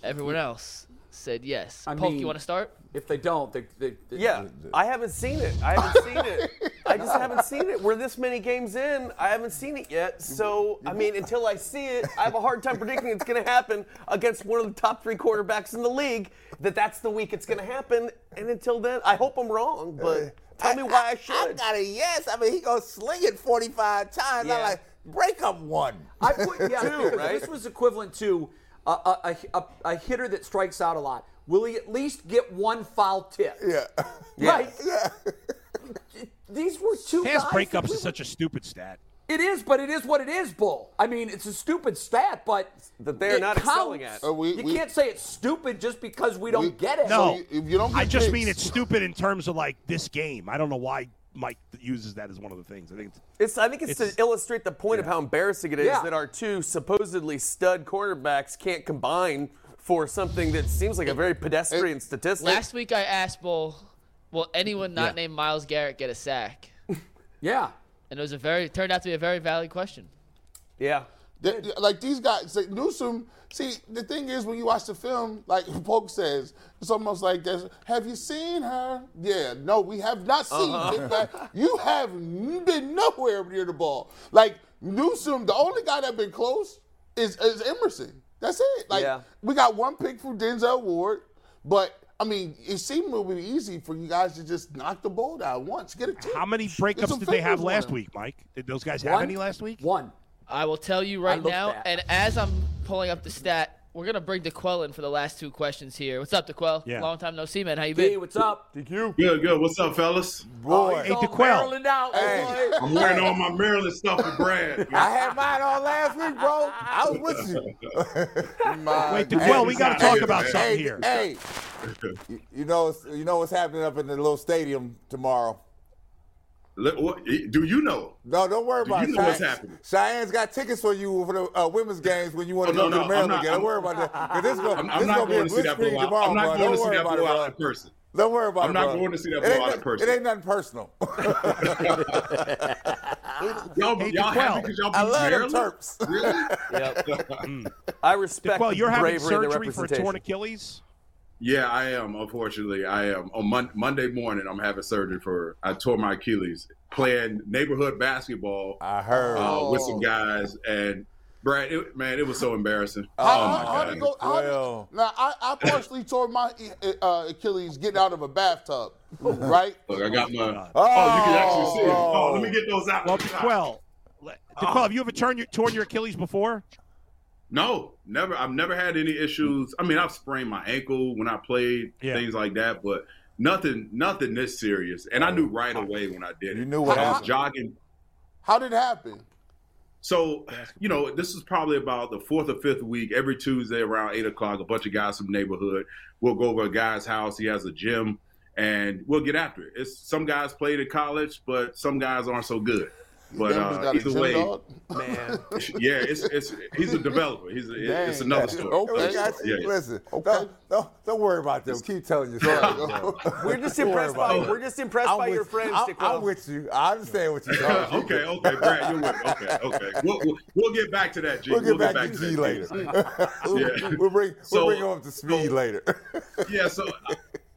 Everyone else said yes. I Polk, mean- you want to start? If they don't, they, they, they Yeah, I haven't seen it. I haven't seen it. I just haven't seen it. We're this many games in. I haven't seen it yet. So, I mean, until I see it, I have a hard time predicting it's going to happen against one of the top three quarterbacks in the league. That that's the week it's going to happen. And until then, I hope I'm wrong. But tell me why I should I should. got a yes. I mean, he gonna sling it 45 times. Yeah. I'm like, break up one. I put yeah, because right? this was equivalent to a, a, a, a, a hitter that strikes out a lot. Will he at least get one foul tip? Yeah. Right. Yeah. These were two Pass guys. breakups that we is such a stupid stat. It is, but it is what it is, Bull. I mean, it's a stupid stat, but That they're it not excelling counts. at. Uh, we- you we- can't say it's stupid just because we don't We- get it. No. If you don't get I just picks- mean it's stupid in terms of like this game. I don't know why Mike uses that as one of the things. I think it's, It's, I think it's, It's- to illustrate the point of how embarrassing it is Yeah. that our two supposedly stud cornerbacks can't combine for something that seems like a very pedestrian statistic. Last week I asked Bull, will anyone not Yeah. named Myles Garrett get a sack? Yeah. And it was a very turned out to be a very valid question. yeah. They- like these guys, like Newsome. See, the thing is, when you watch the film, like Polk says, it's almost like this. Have you seen her? Yeah, no, we have not seen. Uh-huh. Get back. You have been nowhere near the ball. Like Newsome, the only guy that been close is is Emerson. That's it. Like Yeah. we got one pick from Denzel Ward, but. I mean, it seemed a little bit easy for you guys to just knock the ball down once, get a tip. how many breakups did they have last week, Mike? Did those guys have One? any last week? One. I will tell you right now, at. and as I'm pulling up the stat, we're gonna bring D'Qwell in for the last two questions here. What's up, D'Qwell? Yeah. Long time no see, man. How you B, been? what's up? Thank you. Good, good. What's up, fellas? Boy. Oh, hey, All D'Qwell. Maryland out, Hey. Oh, boy. I'm wearing all my Maryland stuff for Brad. I had mine on last week, bro. I was with you. My Wait, God. D'Qwell, we got to talk Hey, about hey, something hey, here. hey, you- you know, you know what's happening up in the little stadium tomorrow. Look, what, do you know? No, don't worry Do about you it. know what's happening? Cheyenne's got tickets for you for the uh, women's games when you want Oh, to no, go to no, the Maryland I'm not- game. Don't I'm- worry about that. This, gonna, I'm, I'm not gonna be going a to see that blitzkrieg blowout. tomorrow, I'm not bro. going Don't to see worry that about it, blowout in person. Don't worry about I'm it. not bro. going to see that It ain't blowout in person. It ain't nothing personal. Y'all, Hey, y'all happy because y'all I beat love them Maryland? Terps. Really? Yep. I respect Well, you're having bravery of the surgery for a torn Achilles. Yeah, I am. Unfortunately, I am. On Mon- Monday morning, I'm having surgery for. I tore my Achilles playing neighborhood basketball I heard. uh, with some guys, and Brad, it, man, it was so embarrassing. How, oh my how, how god! to go, how Well. now, I, I partially tore my uh, Achilles getting out of a bathtub, right? Look, I got my. God. Oh, you can actually see it. Oh, let me get those out. Well, D'Qwell, D'Qwell, have you ever torn your, torn your Achilles before? No, never. I've never had any issues. I mean, I've sprained my ankle when I played, Yeah. things like that, but nothing, nothing this serious. And I knew oh, right away when I did it. You knew what I was jogging. How did it happen? So, you know, this is probably about the fourth or fifth week. Every Tuesday around eight o'clock, a bunch of guys from the neighborhood will go over a guy's house. He has a gym, and we'll get after it. It's some guys played at college, but some guys aren't so good. But uh, got either gym way, dog? Man. yeah, it's it's he's a developer. He's a, it's another story. Okay. We got you. Yeah, yeah. Listen, Okay. don't, don't, don't worry about them. Keep telling your story. bro. We're just impressed by about we're just impressed I'm by with- your friends, I'm, I'm with you. I understand what you're saying. okay, okay, Brad, you're with me. Okay, okay. We'll, we'll, we'll get back to that, G. We'll get back to that, G later. we'll, Yeah. we'll bring So- we'll bring him up to speed later. yeah, so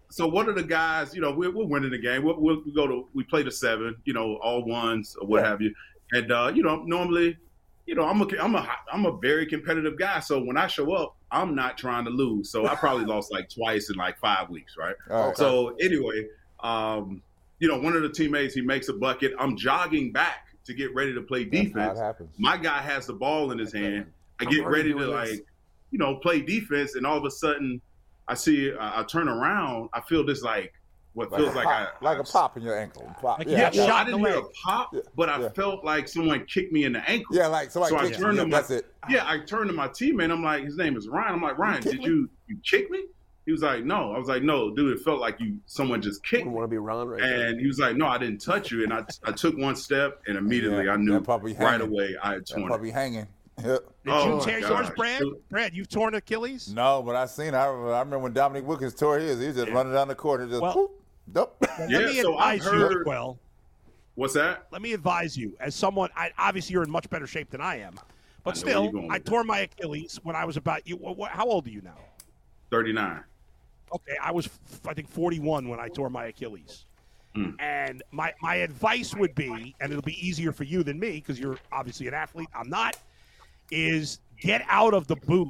so one of the guys, you know, we're, we're winning the game. We'll, we'll go to we play the seven, you know, all ones or what Yeah. have you, and uh, you know, normally, you know, I'm a I'm a I'm a very competitive guy. So when I show up, I'm not trying to lose. So I probably lost like twice in like five weeks, right? All right. So anyway, um, you know, one of the teammates he makes a bucket. I'm jogging back to get ready to play That's how it defense. My guy has the ball in his hand. I get ready to like, you know, play defense, and all of a sudden, I see, I, I turn around, I feel this like what Like, feels a like pop, I, like I- a pop in your ankle. Pop. Like yeah, Yeah, shot I didn't hear a pop, Yeah, but I yeah. felt like someone kicked me in the ankle. yeah, like somebody So I kicked you. turned Yeah, to my- That's it. Yeah, I turned to my teammate. I'm like, his name is Ryan. I'm like, Ryan, kick did me? you you kick me? He was like, no. I was like, no, dude. It felt like you someone just kicked me. want to be Ron right there. And he was like, no, I didn't touch you. And I, I took one step, and immediately Yeah, I knew that right hanging. away I had That torn it. puppy hanging. Yep. Did Oh, you my tear yours. Brad? Brad, you've torn Achilles? No, but I seen. I, I remember when Dominique Wilkins tore his. He was just running down the court and just. Well- whoop, dup. Let Yeah, me so I've advise you, well, What's that? let me advise you as someone. I, obviously, you're in much better shape than I am, but I know where you're still, I tore my Achilles when I was about you. What, what, how old are you now? Thirty nine. Okay, I was I think 41 when I tore my Achilles. Hmm. And my my advice would be, and it'll be easier for you than me because you're obviously an athlete. I'm not. Is get out of the boot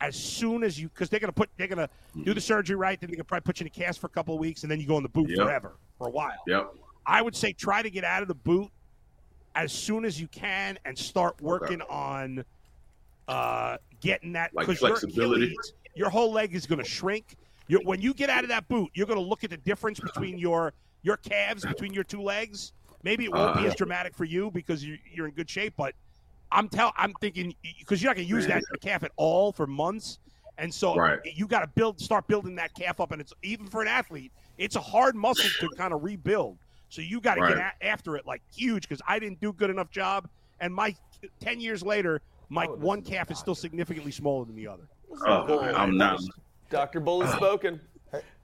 as soon as you because they're gonna put they're gonna do the surgery right. Then they can probably put you in a cast for a couple of weeks, and then you go in the boot Yep. forever for a while. Yep. I would say try to get out of the boot as soon as you can and start working on uh, getting that Like because your flexibility? Achilles, your whole leg is going to shrink. you when you get out of that boot, you're going to look at the difference between your your calves between your two legs. Maybe it won't be Uh. as dramatic for you because you, you're in good shape, but I'm tell I'm thinking because you're not going to use that calf at all for months, and so Right. you got to build start building that calf up, and it's even for an athlete, it's a hard muscle to kind of rebuild. So you got to Right. get a- after it like huge because I didn't do good enough job, and my ten years later, my one calf is still significantly smaller than the other. Oh, I'm not. Dr. Bull has spoken.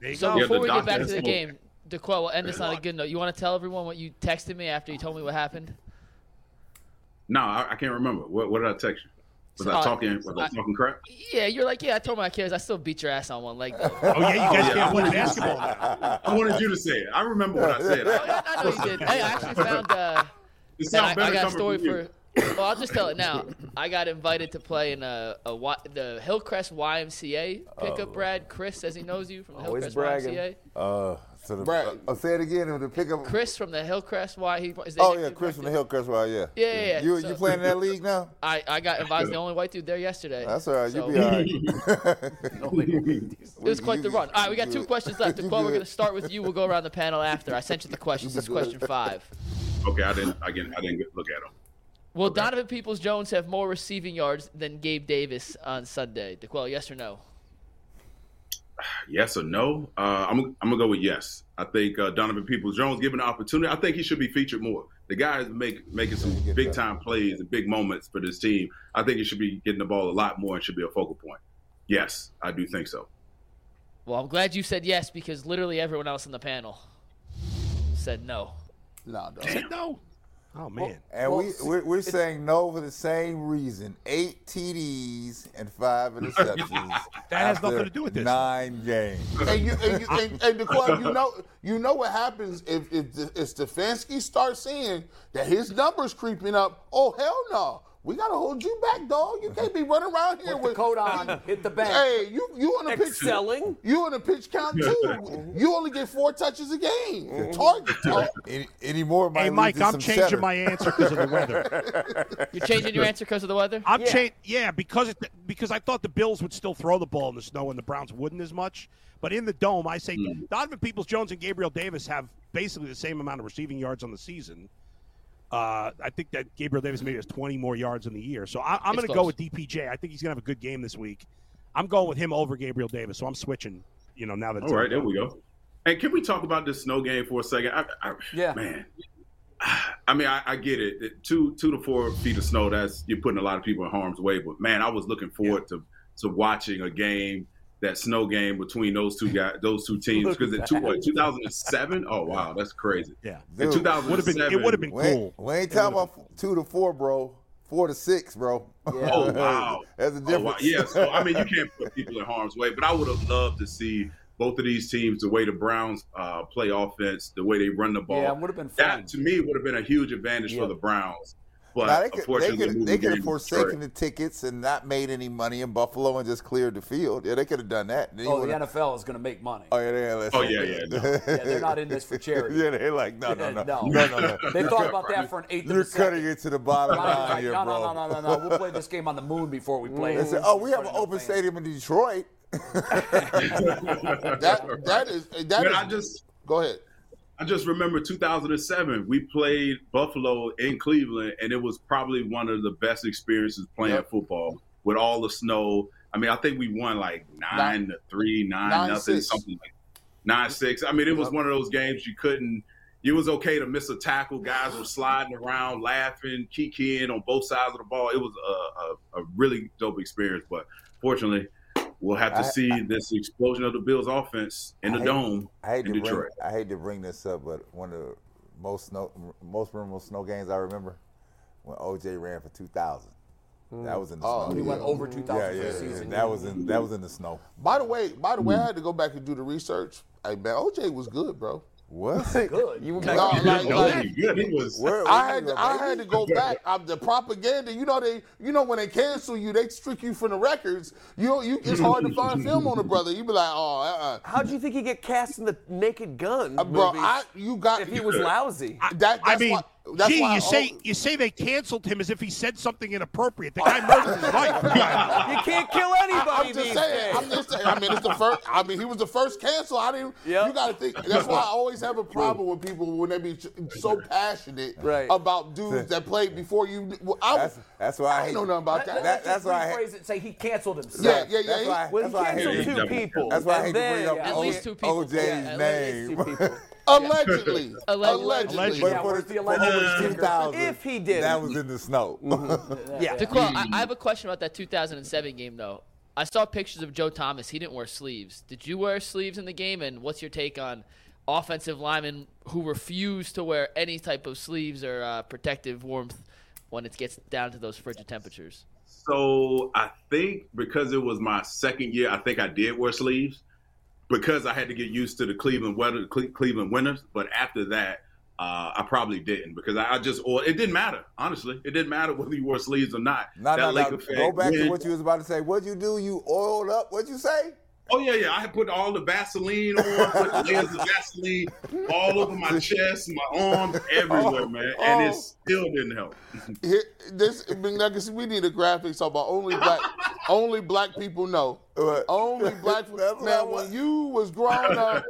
There So go. Yeah, before we get back to the game, D'Qwell, we'll end this on a good note. You want to tell everyone what you texted me after you told me what happened? No, I, I can't remember. What, what did I text you? Was I Uh, talking? Was I I- talking crap? Yeah, you're like, yeah, I told my kids I still beat your ass on one leg. Though. Oh yeah, you guys Yeah, can't I play wanted- basketball. I wanted you to say it. I remember what I said. Oh, yeah, I know you did. Hey, I actually found. Uh, It sounds I, I better got a story from you. for. Well, I'll just tell it now. I got invited to play in a, a Y- the Hillcrest YMCA pickup. Brad Chris says he knows you from the Always Hillcrest bragging. YMCA. Uh, so the, Brad. uh, uh, say it again. The pickup. Chris from the Hillcrest Y. He, is Oh yeah, Chris from the Hillcrest. Well, yeah. Yeah, yeah, yeah. You So- you playing in that league now? I, I got invited. as The only white dude there yesterday. That's all right. So- You'll be all right. It was quite the run. All right, we got two questions left. You D'Qwell, we're going to start with you. We'll go around the panel after. I sent you the questions. This is question five. Okay, I didn't. Again, I didn't look at them. Will Donovan Peoples Jones have more receiving yards than Gabe Davis on Sunday? D'Qwell, yes or no? Yes or no? Uh, I'm I'm gonna go with yes. I think uh, Donovan Peoples Jones given the opportunity. I think he should be featured more. The guy is make, making some big time plays and big moments for this team. I think he should be getting the ball a lot more and should be a focal point. Yes, I do think so. Well, I'm glad you said yes because literally everyone else in the panel said no. No, dog. Said no. Oh man. And Well, we we're, we're saying no for the same reason: eight TDs and five interceptions. That has nothing to do with this. Nine games. and you and you and, and DeQuan, you know you know what happens if if, if Stefanski starts seeing that his numbers creeping up. Oh hell no! We gotta hold you back, dog. You can't be running around here Put the with coat on, hit the bench. Hey, you you on a pitch selling? You on a pitch count too. you only get four touches a game. Target dog. Any, any more Hey, Mike, I'm some changing cheddar. my answer because of the weather. You're changing your answer because of the weather? I'm yeah. yeah, because it, because I thought the Bills would still throw the ball in the snow and the Browns wouldn't as much. But in the dome, I say Hmm. Donovan Peoples Jones and Gabriel Davis have basically the same amount of receiving yards on the season. Uh, I think that Gabriel Davis maybe has 20 more yards in the year. So I, I'm going to go with DPJ. I think he's going to have a good game this week. I'm going with him over Gabriel Davis. So I'm switching. You know now that it's All in right, the there we go. And can we talk about this snow game for a second? I, I, Yeah. man. I mean, I, I get it. It- Two two to four feet of snow. That's you're putting a lot of people in harm's way. But man, I was looking forward to to watching a game, that snow game between those two guys, those two teams. Because in two, that. 2007. Oh wow, that's crazy. Yeah. In 2007, Would have been it would have been We cool. we ain't talking about two to four, bro. Four to six, bro. Oh wow, That's a Oh, difference. wow. Yeah, so I mean, you can't put people in harm's way, but I would have loved to see both of these teams, the way the Browns uh, play offense, the way they run the ball. Yeah, would have been fun. that to me would have been a huge advantage Yeah. for the Browns. But Now, they could, they could, they could game have forsaken the tickets and not made any money in Buffalo and just cleared the field. Yeah, they could have done that. Then Oh, the would've- NFL is going to make money. Oh yeah, yeah. let's- Oh, yeah, yeah, no. Yeah, they're not in this for charity. yeah, they're like, no, no, no, No. no, no, no. They thought about that for an eighth of You're a second. cutting it to the bottom line like, here, no, bro. no, no, no, no, no. We'll play this game on the moon before we play They it. said, oh, we have an open stadium in Detroit. That that is that But is. I just go ahead. I just remember 2007. We played Buffalo in Cleveland, and it was probably one of the best experiences playing Yep. football with all the snow. I mean, I think we won like nine, to three, nine, Nine, nothing, six. something like nine six. I mean, it was Yep. one of those games you couldn't. It was okay to miss a tackle. Guys were sliding around, laughing, kikiing on both sides of the ball. It was a, a, a really dope experience. But fortunately, we'll have to I- see this explosion of the Bills' offense in the hate- dome I hate in to bring, Detroit. I hate to bring this up, but one of the most snow, most memorable snow games I remember when OJ ran for 2,000. That was in the Oh, snow. He went over 2,000 yeah, for yeah, the yeah. That was in that was in the snow. By the way, by the way, Hmm. I had to go back and do the research. Hey man, OJ was good, bro. What? Good. You were No, back like, No, like, he good. He was. Where- I had to, go, I had to go back. I'm the propaganda. You know they. You know when they cancel you, they strike you from the records. You you it's hard to find film on a brother. You be like, oh, uh, How do you think he get cast in the Naked Gun uh bro. I you got if he was lousy? That, I that's mean, why, that's gee, you say al- you say they canceled him as if he said something inappropriate. The guy murdered his wife. you can't kill anybody I'm just saying. days. I'm just saying. I mean, it's the first. I mean, he was the first cancel. I didn't. Yep. You got to think. That's why I always have a problem with people when they be so passionate Right. about dudes that played before you. Well, I, That's, that's why I, I hate know nothing about that. That- Let's that's why I- rephrase it say he canceled himself. yeah, yeah, yeah. That's he- why. Well, That's he why I hate canceled two people. That's why I and hate to bring up At O- least two people. OJ's Yeah, name. least two. Allegedly. Allegedly. Allegedly. But Yeah, for the, the for alleged 2000, If he did. that was in the snow. Yeah. D'Qwell, I, I have a question about that 2007 game, though. I saw pictures of Joe Thomas. He didn't wear sleeves. Did you wear sleeves in the game? And what's your take on offensive linemen who refuse to wear any type of sleeves or uh, protective warmth when it gets down to those frigid temperatures? So I think because it was my second year, I think I did wear sleeves because I had to get used to the Cleveland weather, Cle- Cleveland winters. But after that, uh, I probably didn't because I, I just or it didn't matter. Honestly, it didn't matter whether you wore sleeves or not. No, that no, no. Go back to what you was about to say. What'd you do? You oiled up. What'd you say? Oh yeah, yeah. I had put all the Vaseline on, put layers of Vaseline all over my chest, my arms, everywhere, oh, man, and it Oh. still didn't help. Here, this McNuggets, we need a graphic talking about only black, only black people know. What? Only black That's what I When you was growing up,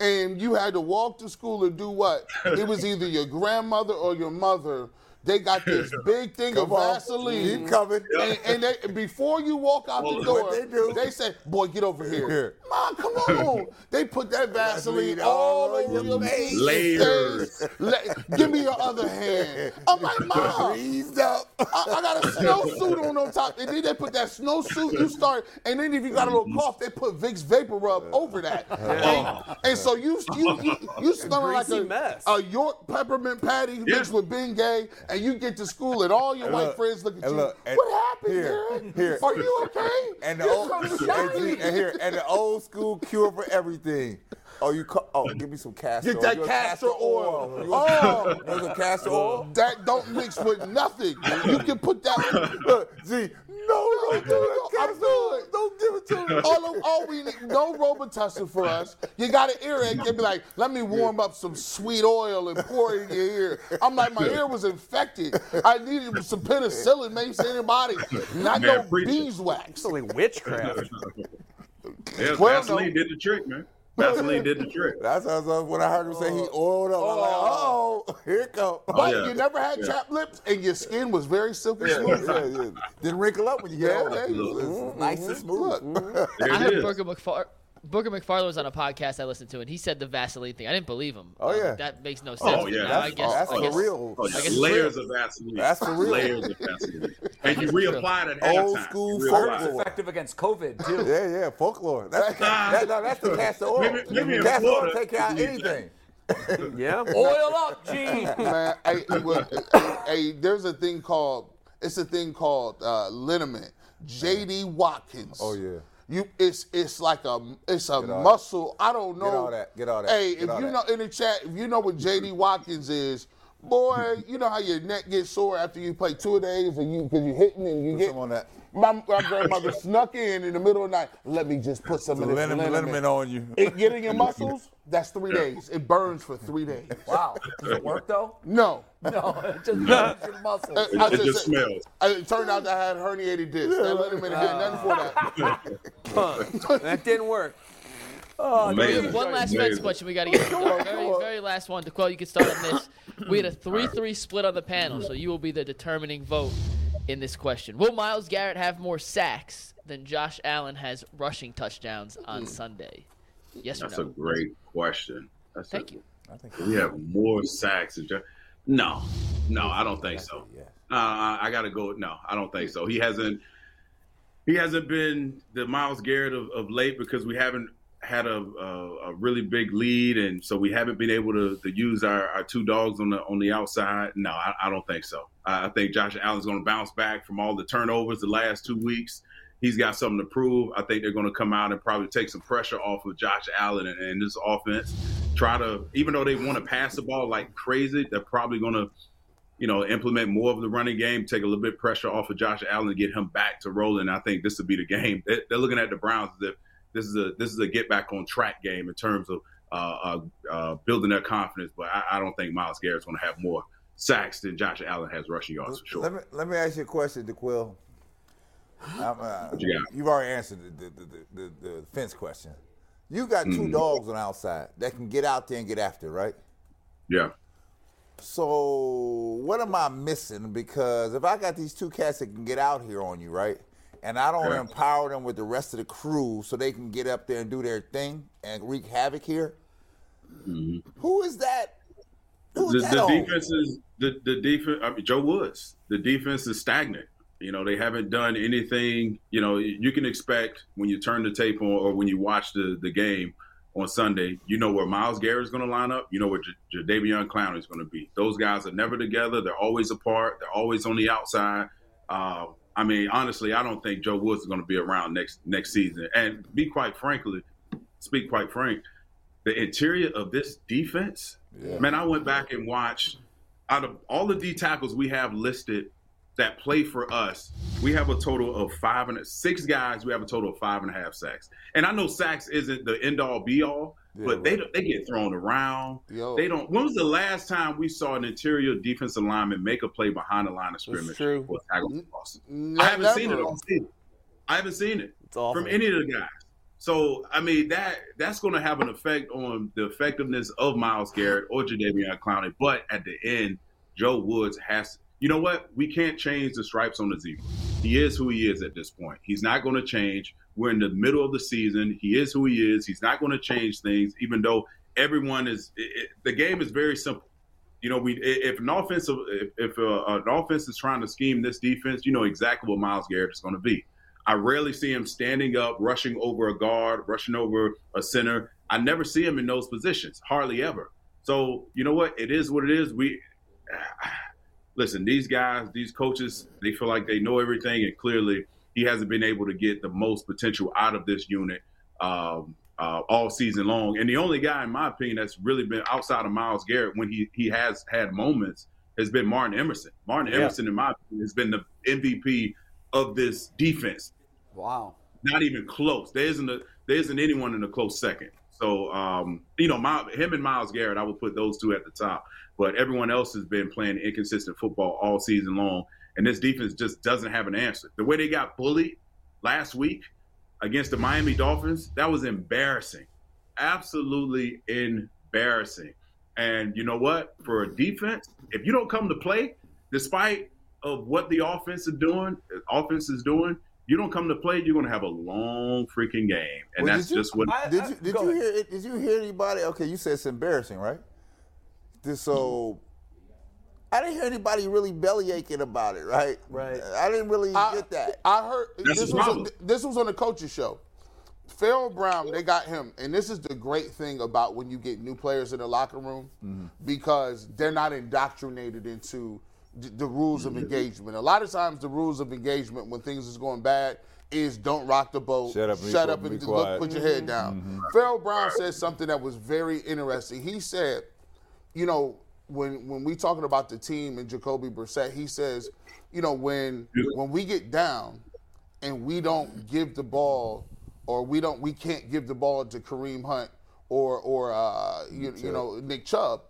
and you had to walk to school and do what? It was either your grandmother or your mother. They got this big thing Come of on. Vaseline. Keep coming. And, and they, before you walk out the door, they do. they say, "Boy, get over here." Here. Mom, come on. they put that Vaseline Vaseline all all over over your your face. Layers. La- Give me your other hand. I'm like, Mom, Greased up. I, I got a snowsuit on on top. And then they put that snowsuit, you start, and then if you got a little cough, they put Vicks Vapor Rub over that. And, and so you you you, you smelling like a, mess. a York peppermint patty Yeah. mixed with Bengay, and you get to school and all your And white look, friends look at you. look, what happened, here, here. Are you okay? And the old and, and here and the old school cure for everything. Oh, you oh, give me some castor. Oil. Get that a castor oil. Want- Oh, want some castor oil? that don't mix with nothing. You can put that. Look, see, no, don't do it. I'm Castor good. Don't give it to me. All, of, all we need, no Robitussin for us. You got an earache, they be like, let me warm up some sweet oil and pour it in your ear. I'm like, my ear was infected. I needed some penicillin, maybe antibiotic, not Man, no preach beeswax. It's like witchcraft. Yeah, Well, Vaseline no. did the trick, man. Vaseline did the trick. That's how I was, when I heard him say he oh. oiled up. I'm like, oh, oh here it comes. But yeah. you never had Yeah. chapped lips and your skin was very silky Yeah, smooth. yeah, yeah. Didn't wrinkle up when you get Yeah, older. yeah. It's- it's nice and mm-hmm. smooth. Look. There I it heard is. Booker McFar- Booker was on a podcast I listened to, and he said the Vaseline thing. I didn't believe him. Oh, yeah. like, that makes no sense. Oh, yeah. That's- I guess, that's I for guess, real. Oh, I yeah. guess layers real. of Vaseline. That's for real. Layers of Vaseline. And you reapply it ahead of Old time. school You It's folklore. effective against COVID too. Yeah, yeah, folklore. That's the, ca- that, no, that's the castor oil. Maybe- maybe in castor oil take care of you need that. anything. Yeah. Oil up, Gene. man. Hey, well, hey, hey, there's a thing called it's a thing called uh, liniment. J.D. Watkins. Oh, yeah. You, it's it's like a it's a all that. muscle. I don't know. Get all that, get all that, Hey, get if you that. know in the chat, if you know what J.D. Watkins is, boy, you know how your neck gets sore after you play two days and you because you're hitting and you Put get. some on that. My, my grandmother snuck in in the middle of the night. Let me just put some of this liniment, liniment. on you. It get in your muscles. That's three days. It burns for three days. Wow. Does it work though? No. No, it just burns your muscles. It, I it just said- smells. uh, It turned out that I had herniated discs. That liniment had nothing for that. that didn't work. Amazing. One last Amazing. Feds question we got to get to. The very, very last one. DeQuell, you can start on this. We had a 3 3 split on the panel, so you will be the determining vote in this question. Will Myles Garrett have more sacks than Josh Allen has rushing touchdowns on Sunday? Yes or That's a great question. That's Thank a, you. I think We have more sacks. Than Josh. No, no, I don't think so. Yeah. Uh, I, I got to go. No, I don't think so. He hasn't. He hasn't been the Myles Garrett of, of late because we haven't had a, a, a really big lead, and so we haven't been able to, to use our, our two dogs on the on the outside. No, I, I don't think so. I, I think Josh Allen's going to bounce back from all the turnovers the last two weeks. He's got something to prove. I think they're going to come out and probably take some pressure off of Josh Allen and, and this offense. Try to, even though they want to pass the ball like crazy, they're probably going to you know, implement more of the running game, take a little bit pressure off of Josh Allen and get him back to rolling. I think this would be the game. They- They're looking at the Browns as if this is a this is a get back on track game in terms of uh, uh, uh, building their confidence. But I, I don't think Myles Garrett's going to have more sacks than Josh Allen has rushing yards for sure. Let me let me ask you a question, D'Qwell. Uh, you you've already answered the, the, the, the, the fence question. You got 2 Mm-hmm. dogs on the outside that can get out there and get after, right? yeah. So what am I missing? Because if I got these two cats that can get out here on you, right, and I don't Yeah. empower them with the rest of the crew so they can get up there and do their thing and wreak havoc here, who is that? Who the, is that the defense is the the defense. I mean, Joe Woods. The defense is stagnant. You know, they haven't done anything. You know, you can expect when you turn the tape on or when you watch the the game on Sunday. You know where Myles Garrett is going to line up. You know where J- Jadeveon Clowney is going to be. Those guys are never together. They're always apart. They're always on the outside. Uh, I mean, honestly, I don't think Joe Woods is going to be around next next season. And be quite frankly, speak quite frank, the interior of this defense, man, I went back and watched out of all the D tackles we have listed that play for us, we have a total of five and six guys. We have a total of five and a half sacks. And I know sacks isn't the end all be all, but they they get thrown around. Yo. They don't. When was the last time we saw an interior defensive lineman make a play behind the line of scrimmage true. or tackle for loss? N- I haven't seen it all season. I haven't seen it from any of the guys. So I mean that that's going to have an effect on the effectiveness of Myles Garrett or Jadeveon Clowney. But at the end, Joe Woods has. You know what? We can't change the stripes on the zebra. He is who he is at this point. He's not going to change. We're in the middle of the season. He is who he is. He's not going to change things, even though everyone is. It, it, the game is very simple. You know, we if an offensive if, if uh, an offense is trying to scheme this defense, you know exactly what Myles Garrett is going to be. I rarely see him standing up, rushing over a guard, rushing over a center. I never see him in those positions, hardly ever. So you know what? It is what it is. We listen. These guys, these coaches, they feel like they know everything, and clearly he hasn't been able to get the most potential out of this unit. Um, uh, all season long. And the only guy, in my opinion, that's really been outside of Myles Garrett when he he has had moments has been Martin Emerson. Martin Yeah. Emerson, in my opinion, has been the MVP of this defense. Wow. Not even close. There isn't a there isn't anyone in a close second. So um, you know, my, him and Myles Garrett, I would put those two at the top. But everyone else has been playing inconsistent football all season long, and this defense just doesn't have an answer. The way they got bullied last week against the Miami Dolphins, that was embarrassing. Absolutely embarrassing. And you know what? For a defense, if you don't come to play, despite of what the offense is doing, offense is doing, you don't come to play, you're going to have a long freaking game, and Well, that's you- just what. Did you did you hear it? Did you hear anybody? Okay, you said it's embarrassing, right? This- So I didn't hear anybody really belly aching about it, right? Right. I didn't really I- get that. I heard That's this was problem. this was on the coaches show. Pharaoh Brown, they got him, and this is the great thing about when you get new players in the locker room mm-hmm. because they're not indoctrinated into d- the rules of engagement. A lot of times, the rules of engagement when things is going bad is don't rock the boat, Shut up shut up and look, put your head down. Pharaoh Brown said something that was very interesting. He said, you know, when when we talking about the team and Jacoby Brissett, he says, you know, when when we get down and we don't give the ball or we don't we can't give the ball to Kareem Hunt or or uh, you, you know Nick Chubb,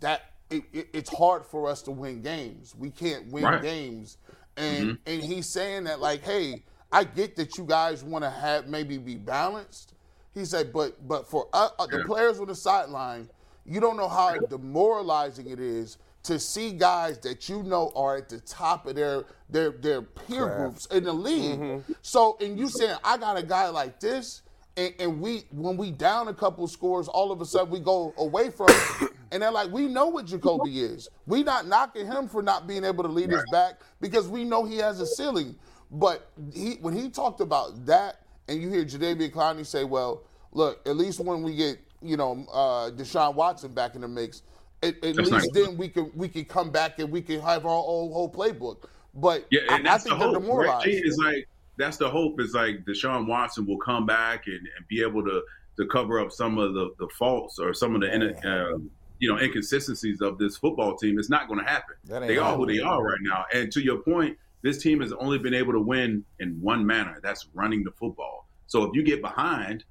that it, it, it's hard for us to win games. We can't win Right. games, and and he's saying that like, hey, I get that you guys want to have maybe be balanced. He said, but but for uh, uh, the players on the sideline, you don't know how demoralizing it is to see guys that you know are at the top of their their their peer Craft. groups in the league. So, and you saying I got a guy like this, and, and we when we down a couple scores, all of a sudden we go away from it, and they're like, we know what Jacoby is. We're not knocking him for not being able to lead us back because we know he has a ceiling. But he when he talked about that, and you hear Jadeveon Clowney say, well, look, at least when we get you know uh, Deshaun Watson back in the mix. At, at least not- then we can we can come back and we can have our whole whole playbook. But Yeah, and I that's think the hope. Right? Is like that's the hope. Is like Deshaun Watson will come back and, and be able to to cover up some of the, the faults or some of the uh, you know inconsistencies of this football team. It's not going to happen. They are who they are right now. And to your point, this team has only been able to win in one manner. That's running the football. So if you get behind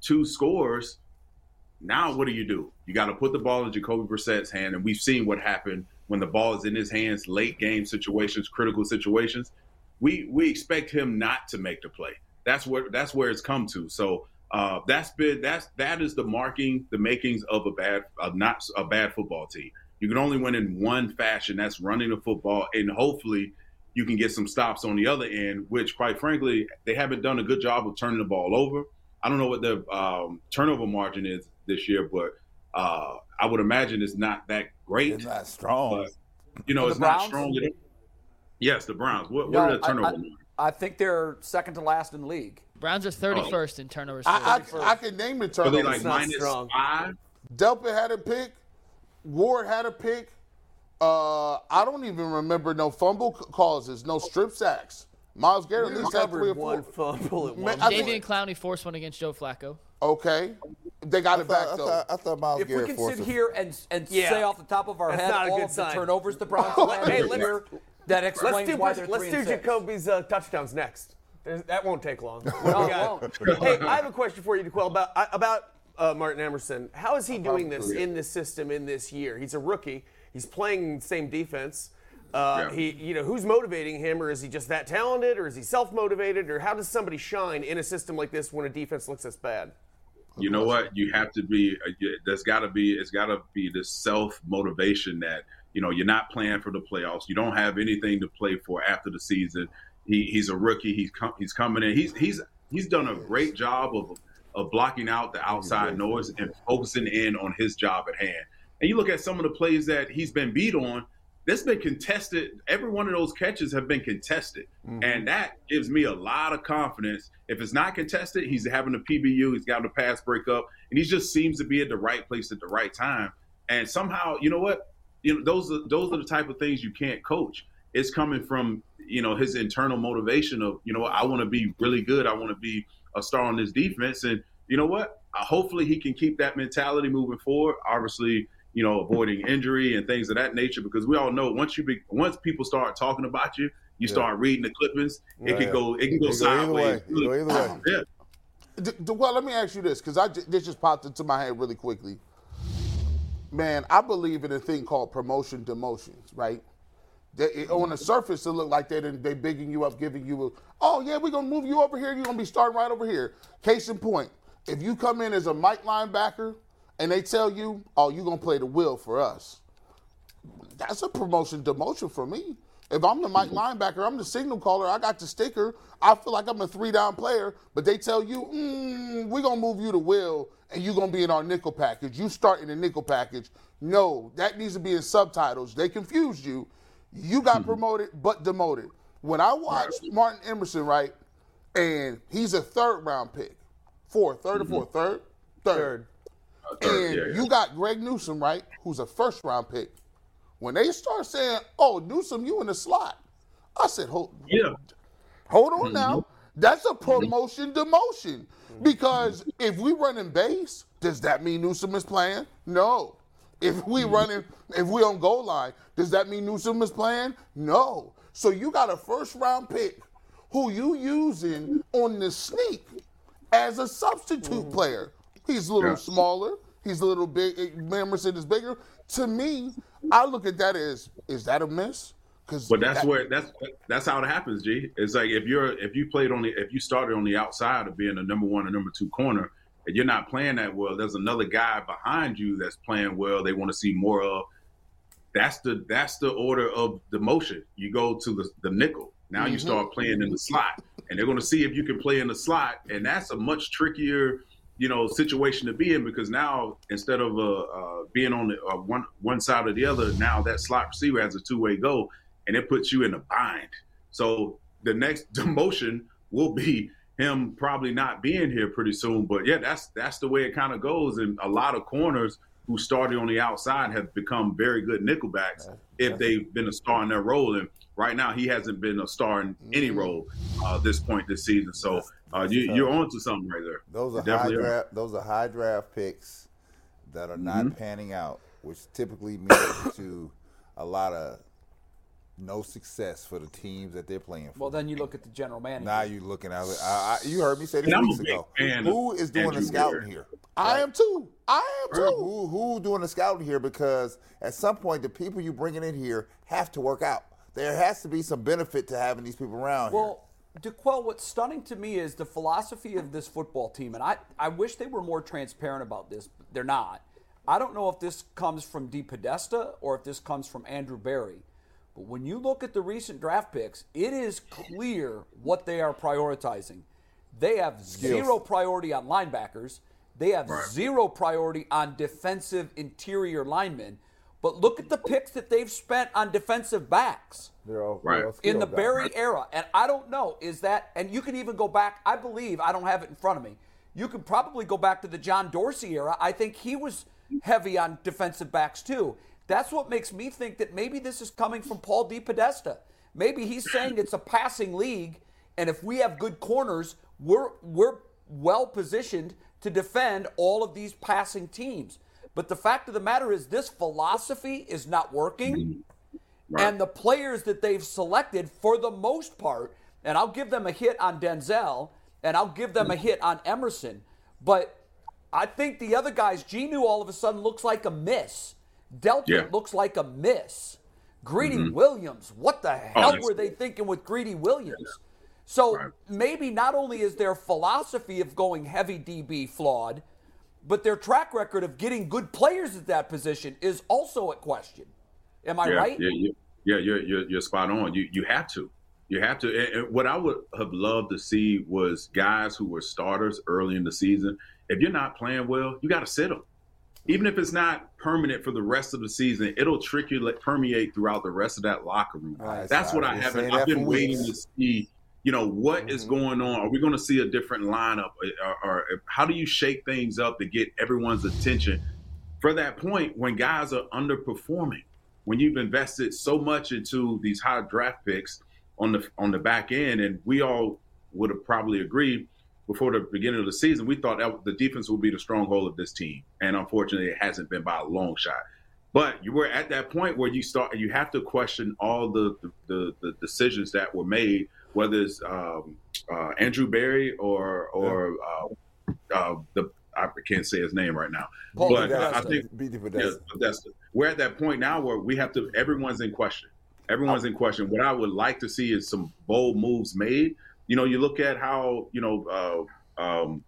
two scores, now what do you do? You got to put the ball in Jacoby Brissett's hand, and we've seen what happened when the ball is in his hands, late game situations, critical situations. We we expect him not to make the play. That's where that's where it's come to. So uh, that's been that's that is the marking, the makings of a bad, of not a bad football team. You can only win in one fashion. That's running the football, and hopefully you can get some stops on the other end. Which, quite frankly, they haven't done a good job of turning the ball over. I don't know what the um, turnover margin is this year, but uh, I would imagine it's not that great. It's not strong. But, you know, The it's not Browns? strong. enough. Yes, the Browns. What, No, what are the I- turnover I, margin? I think they're second to last in the league. Browns are 31st in turnovers. I. I, I can name the Are they turnovers. like minus five? Delpit had a pick. Ward had a pick. Uh, I don't even remember no fumble causes, no strip sacks. Myles Garrett at least had three or four. one fumble at one I Davian Clowney forced one against Joe Flacco. Okay, they got I it back thought, I though. thought, I thought Myles If we can sit a- here and and Yeah. say off the top of our That's head not a all good of the turnovers the Browns had Hey, let's- year, that explains Let's do, why they're let's three do and six. Jacoby's uh, touchdowns next. There's, that won't take long. No, it got? won't. hey, I have a question for you, D'Qwell, about about uh, Martin Emerson. How is he doing this in this system in this year? He's a rookie. He's playing the same defense. Uh, Yeah. He, you know, who's motivating him, or is he just that talented, or is he self-motivated, or how does somebody shine in a system like this when a defense looks this bad? You know what? You have to be. Uh, there's got to be. It's got to be this self motivation that you know you're not playing for the playoffs. You don't have anything to play for after the season. He, he's a rookie. He's com- he's coming in. He's he's he's done a great job of of blocking out the outside noise and focusing in on his job at hand. And you look at some of the plays that he's been beat on. That's been contested. Every one of those catches have been contested, mm-hmm. and that gives me a lot of confidence. If it's not contested, he's having a PBU. He's got a pass breakup, and he just seems to be at the right place at the right time. And somehow, you know what? You know those are those are the type of things you can't coach. It's coming from you know his internal motivation of you know I want to be really good. I want to be a star on this defense, and you know what? Uh, hopefully, he can keep that mentality moving forward. Obviously, you know, avoiding injury and things of that nature, because we all know once you be, once people start talking about you, you Yeah. start reading the clippings, it Yeah, can yeah. go it can go It can either way. sideways. It can go either way. Yeah. D- d- well, let me ask you this, because I j- this just popped into my head really quickly. Man, I believe in a thing called promotion demotions, right? They, on the surface, it look like they done- they bigging you up, giving you a, oh yeah, we're gonna move you over here. You're gonna be starting right over here. Case in point, if you come in as a Mike linebacker and they tell you, oh, you're gonna play the will for us, that's a promotion demotion for me. If I'm the Mike linebacker, I'm the signal caller. I got the sticker. I feel like I'm a three down player, but they tell you, mm, we're gonna move you to will, and you're gonna be in our nickel package. You start in the nickel package. No, that needs to be in subtitles. They confused you. You got hmm. promoted, but demoted. When I watched Martin Emerson, right, and he's a third round pick, fourth, 3rd or mm-hmm. fourth, third, third. third, uh, And yeah, yeah. you got Greg Newsome, right, who's a first round pick. When they start saying, "Oh, Newsome, you in the slot," I said, "Hold, Yeah. hold on mm-hmm. now. That's a mm-hmm. promotion demotion. Because mm-hmm. if we running base, does that mean Newsome is playing? No. If we mm-hmm. running, if we on goal line, does that mean Newsome is playing? No. So you got a first round pick who you using on the sneak as a substitute player. He's a little Yeah. smaller. He's a little big. Eh, Emerson is bigger. To me, I look at that as is that a miss? Because But that's where that's that's how it happens, G. It's like if you're if you played on the if you started on the outside of being a number one or number two corner, and you're not playing that well, there's another guy behind you that's playing well. They want to see more of. That's the that's the order of the motion. You go to the the nickel. Now you start playing in the slot, and they're going to see if you can play in the slot, and that's a much trickier, you know, situation to be in because now instead of uh, uh, being on the uh, one one side or the other, now that slot receiver has a two way go, and it puts you in a bind. So the next demotion will be him probably not being here pretty soon. But yeah, that's that's the way it kind of goes. And a lot of corners who started on the outside have become very good nickelbacks if they've been a star in their role. And right now, he hasn't been a star in any role uh, this point this season. So uh, you, you're on to something right there. Those are high definitely are. draft. Those are high draft picks that are not Mhm. panning out, which typically means to a lot of no success for the teams that they're playing for. Well, then you look at the general manager. Now you're looking at it. I, I, you heard me say this And weeks ago. fan Who of is doing the scouting Beard. here? I am too. I am too. Who, who doing the scouting here? Because at some point, the people you bringing in here have to work out. There has to be some benefit to having these people around here. Well, D'Qwell, what's stunning to me is the philosophy of this football team, and I, I wish they were more transparent about this. But they're not. I don't know if this comes from DePodesta or if this comes from Andrew Berry. But when you look at the recent draft picks, it is clear what they are prioritizing. They have zero priority on linebackers. They have zero priority on defensive interior linemen. But look at the picks that they've spent on defensive backs They're all, Right. they're all in the guys. Berry era. And I don't know, is that, and you can even go back, I believe, I don't have it in front of me. You can probably go back to the John Dorsey era. I think he was heavy on defensive backs too. That's what makes me think that maybe this is coming from Paul DePodesta. Maybe he's saying it's a passing league, and if we have good corners, we're we're well positioned to defend all of these passing teams. But the fact of the matter is, this philosophy is not working. Mm-hmm. And the players that they've selected, for the most part, and I'll give them a hit on Denzel, and I'll give them a mm-hmm. hit on Emerson, but I think the other guys, Genu all of a sudden looks like a miss. Delpit Yeah. looks like a miss. Greedy mm-hmm. Williams, what the hell that's- were they thinking with Greedy Williams? So Right. maybe not only is their philosophy of going heavy DB flawed, but their track record of getting good players at that position is also at question. Am I yeah, right? Yeah, yeah, yeah. You're, you're you're spot on. You you have to, you have to. And, and what I would have loved to see was guys who were starters early in the season. If you're not playing well, you got to sit them. Even if it's not permanent for the rest of the season, it'll trick triculate permeate throughout the rest of that locker room. Right. That's what I haven't. I've been waiting weeks. to see. You know what is going on? Are we going to see a different lineup, uh, uh, or, or how do you shake things up to get everyone's attention? For that point, when guys are underperforming, when you've invested so much into these high draft picks on the on the back end, and we all would have probably agreed before the beginning of the season, we thought that the defense would be the stronghold of this team, and unfortunately, it hasn't been by a long shot. But you were at that point where you start, you have to question all the the, the decisions that were made, whether it's um, uh, Andrew Berry or or uh, uh, the I can't say his name right now, Paul but Podesta. I think yeah, Podesta. Podesta. We're at that point now where we have to. Everyone's in question. Everyone's in question. What I would like to see is some bold moves made. You know, you look at how you know uh, um,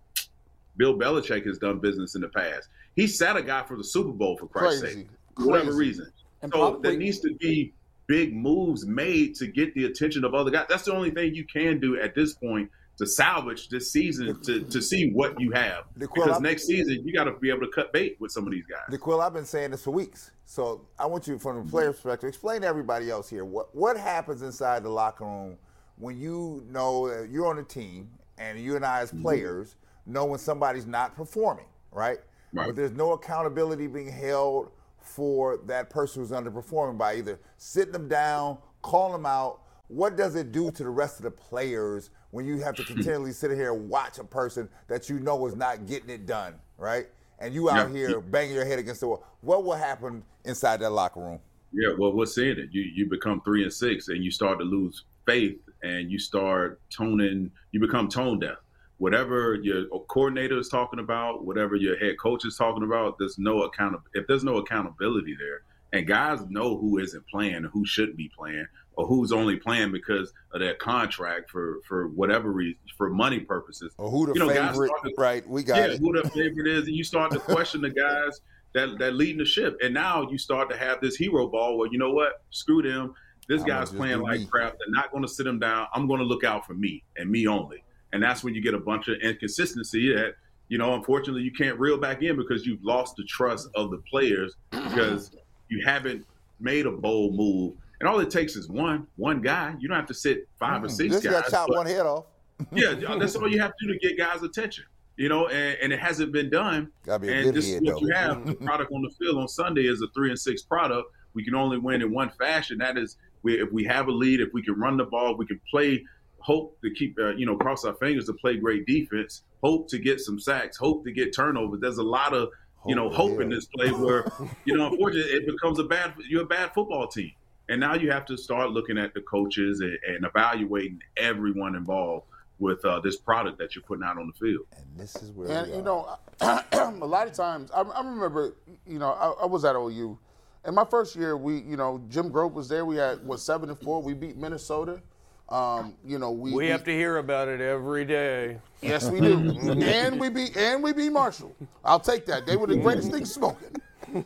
Bill Belichick has done business in the past. He sat a guy for the Super Bowl for Christ's Crazy. sake, for whatever Crazy. reason. And so probably- there needs to be big moves made to get the attention of other guys. That's the only thing you can do at this point to salvage this season to, to see what you have. D'Qwell, Because I'm- next season you got to be able to cut bait with some of these guys. D'Qwell, I've been saying this for weeks. So I want you, from the player perspective, explain to everybody else here what what happens inside the locker room when you know that you're on a team and you and I as mm-hmm. players know when somebody's not performing, right? Right. But there's no accountability being held for that person who's underperforming by either sitting them down, calling them out. What does it do to the rest of the players when you have to hmm. continually sit here and watch a person that you know is not getting it done, right? And you out Yeah. here banging your head against the wall. What will happen inside that locker room? Yeah, well, we're seeing it. You you become three and six, and you start to lose faith, and you start toning. You become tone deaf. Whatever your coordinator is talking about, whatever your head coach is talking about, there's no account. If there's no accountability there, and guys know who isn't playing, who shouldn't be playing, or who's only playing because of their contract for for whatever reason, for money purposes. Or who the You know, favorite? to- right, we got yeah, it. who the favorite is, and you start to question the guys that that leading the ship. And now you start to have this hero ball Well, you know what, screw them. This I'm guy's playing like me. crap. They're not going to sit him down. I'm going to look out for me and me only. And that's when you get a bunch of inconsistency that you know, unfortunately, you can't reel back in because you've lost the trust of the players because you haven't made a bold move. And all it takes is one one guy. You don't have to sit five or six This guys. got chopped but- one head off. yeah, that's all you have to do to get guys' attention. You know, and, and it hasn't been done. Gotta be a and this is what though. you have. The product on the field on Sunday is a three and six product. We can only win in one fashion. That is, we, if we have a lead, if we can run the ball, we can play. Hope to keep, uh, you know, cross our fingers to play great defense. Hope to get some sacks. Hope to get turnovers. There's a lot of, you know, Hope, hope in this play where, you know, unfortunately, it becomes a bad. You're a bad football team, and now you have to start looking at the coaches and, and evaluating everyone involved with uh, this product that you're putting out on the field. And this is where And we you are. know, a lot of times I, I remember, you know, I, I was at OU. In my first year, we, you know, Jim Grobe was there. We had what seven and four. We beat Minnesota. Um, you know, we We we- have to hear about it every day. Yes, we do. and we beat and we beat Marshall. I'll take that. They were the greatest thing smoking.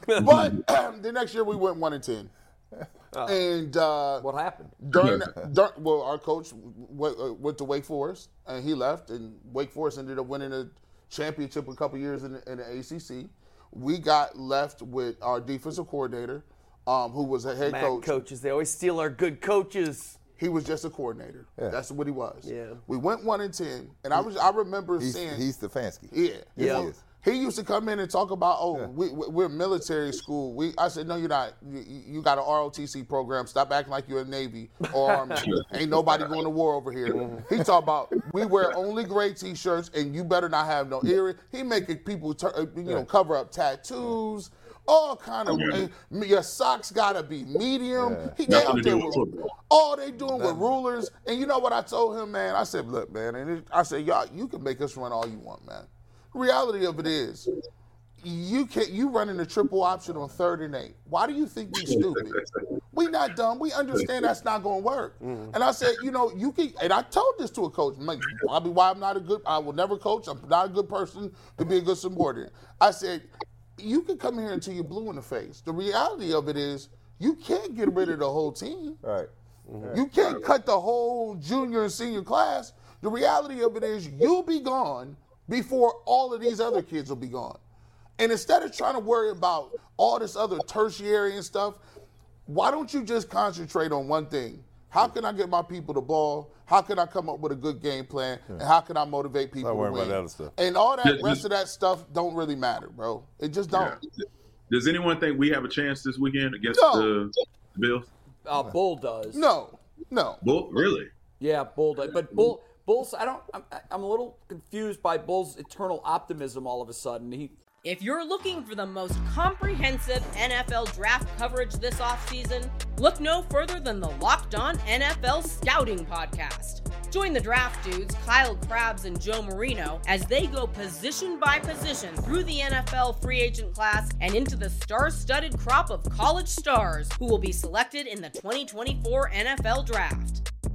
But the next year we went one and ten. And uh, What happened? during, during well, our coach went, uh, went to Wake Forest and he left, and Wake Forest ended up winning a championship a couple years in in the ACC. We got left with our defensive coordinator, um, who was a head Mad coach. coaches, they always steal our good coaches. He was just a coordinator. Yeah. That's what he was. Yeah. We went one and ten, and I was I remember He's, saying he's Stefanski. yeah. Yes, Well, he used to come in and talk about, oh, we, we- we're military school. We, I said, no, you're not. You, you got an ROTC program. Stop acting like you're a Navy or Army. Ain't nobody going to war over here. He talk about we wear only gray T-shirts and you better not have no earring. He making people, tur- uh, you know, cover up tattoos. All kind of Yeah. uh, your socks gotta be medium. He they Nothing out to there do with with all they doing with rulers. And you know what I told him, man? I said, look, man, and it, I said, y'all, you can make us run all you want, man. Reality of it is, you can't. you running a triple option on third and eight. Why do you think we stupid? We not dumb. We understand that's not going to work. Mm-hmm. And I said, you know, you can. And I told this to a coach. Like, Probably why I'm not a good. I will never coach. I'm not a good person to be a good subordinate. I said, you can come here until you're blue in the face. The reality of it is, you can't get rid of the whole team. Right. You can't cut the whole junior and senior class. The reality of it is you'll be gone before all of these other kids will be gone. And instead of trying to worry about all this other tertiary and stuff, why don't you just concentrate on one thing? How can I get my people the ball? How can I come up with a good game plan? And how can I motivate people to worrying win? about that stuff. And all that Just- rest of that stuff don't really matter, bro. It just don't. Yeah. Does anyone think we have a chance this weekend against No. the, the Bills? Uh, Bull does. No, no. Bull, really? Yeah, Bull does. But Bull Bulls. I don't. I'm, I'm a little confused by Bulls' eternal optimism. All of a sudden, he If you're looking for the most comprehensive NFL draft coverage this offseason, look no further than the Locked On NFL Scouting Podcast. Join the draft dudes, Kyle Crabbs and Joe Marino, as they go position by position through the NFL free agent class and into the star studded crop of college stars who will be selected in the 2024 NFL Draft.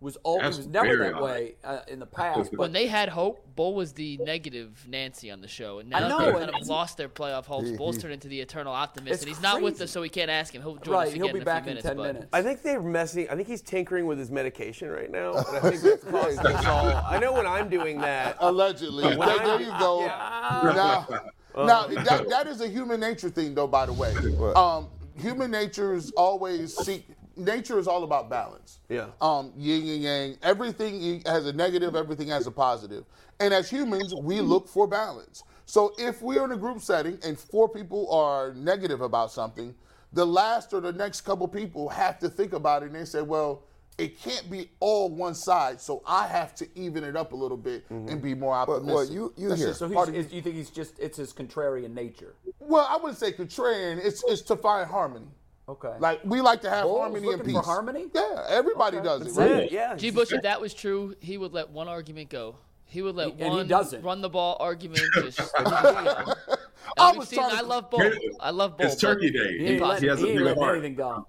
Was always That's was never that odd. way uh, in the past. But When they had hope, Bull was the negative Nancy on the show, and I now know, they and kind of lost their playoff hopes. He- Bull's turned into the eternal optimist, and he's not with us, so we can't ask him. He'll join Right, us he'll again be in a back few in minutes. 10 but minutes. I think they're messing. I think he's tinkering with his medication right now. And I think that's costing us all. I know when I'm doing that. Allegedly. When there, I'm- there you go. Yeah. Now, now that, that is a human nature thing, though. By the way, um, human natures always seek. Nature is all about balance. Yeah. Um, yin and yang. Everything has a negative. Everything has a positive. And as humans, we look for balance. So if we're in a group setting and four people are negative about something, the last or the next couple people have to think about it and they say, well, it can't be all one side, so I have to even it up a little bit and be more optimistic. That's just so part he's, of- is, you think he's just it's his contrarian nature. well, I wouldn't say contrarian. It's it's to find harmony. Okay. Like we like to have Bulls harmony and peace. for harmony? Yeah, everybody does it. That's Right? it, yeah. G. Bush, if that was true, he would let one argument go. He would let He- and he one run the ball argument just. I And we've was seen- to- I love Bull. I love Bull. It's Turkey Day. He ain't He has a he ain't bigger letting heart. anything go.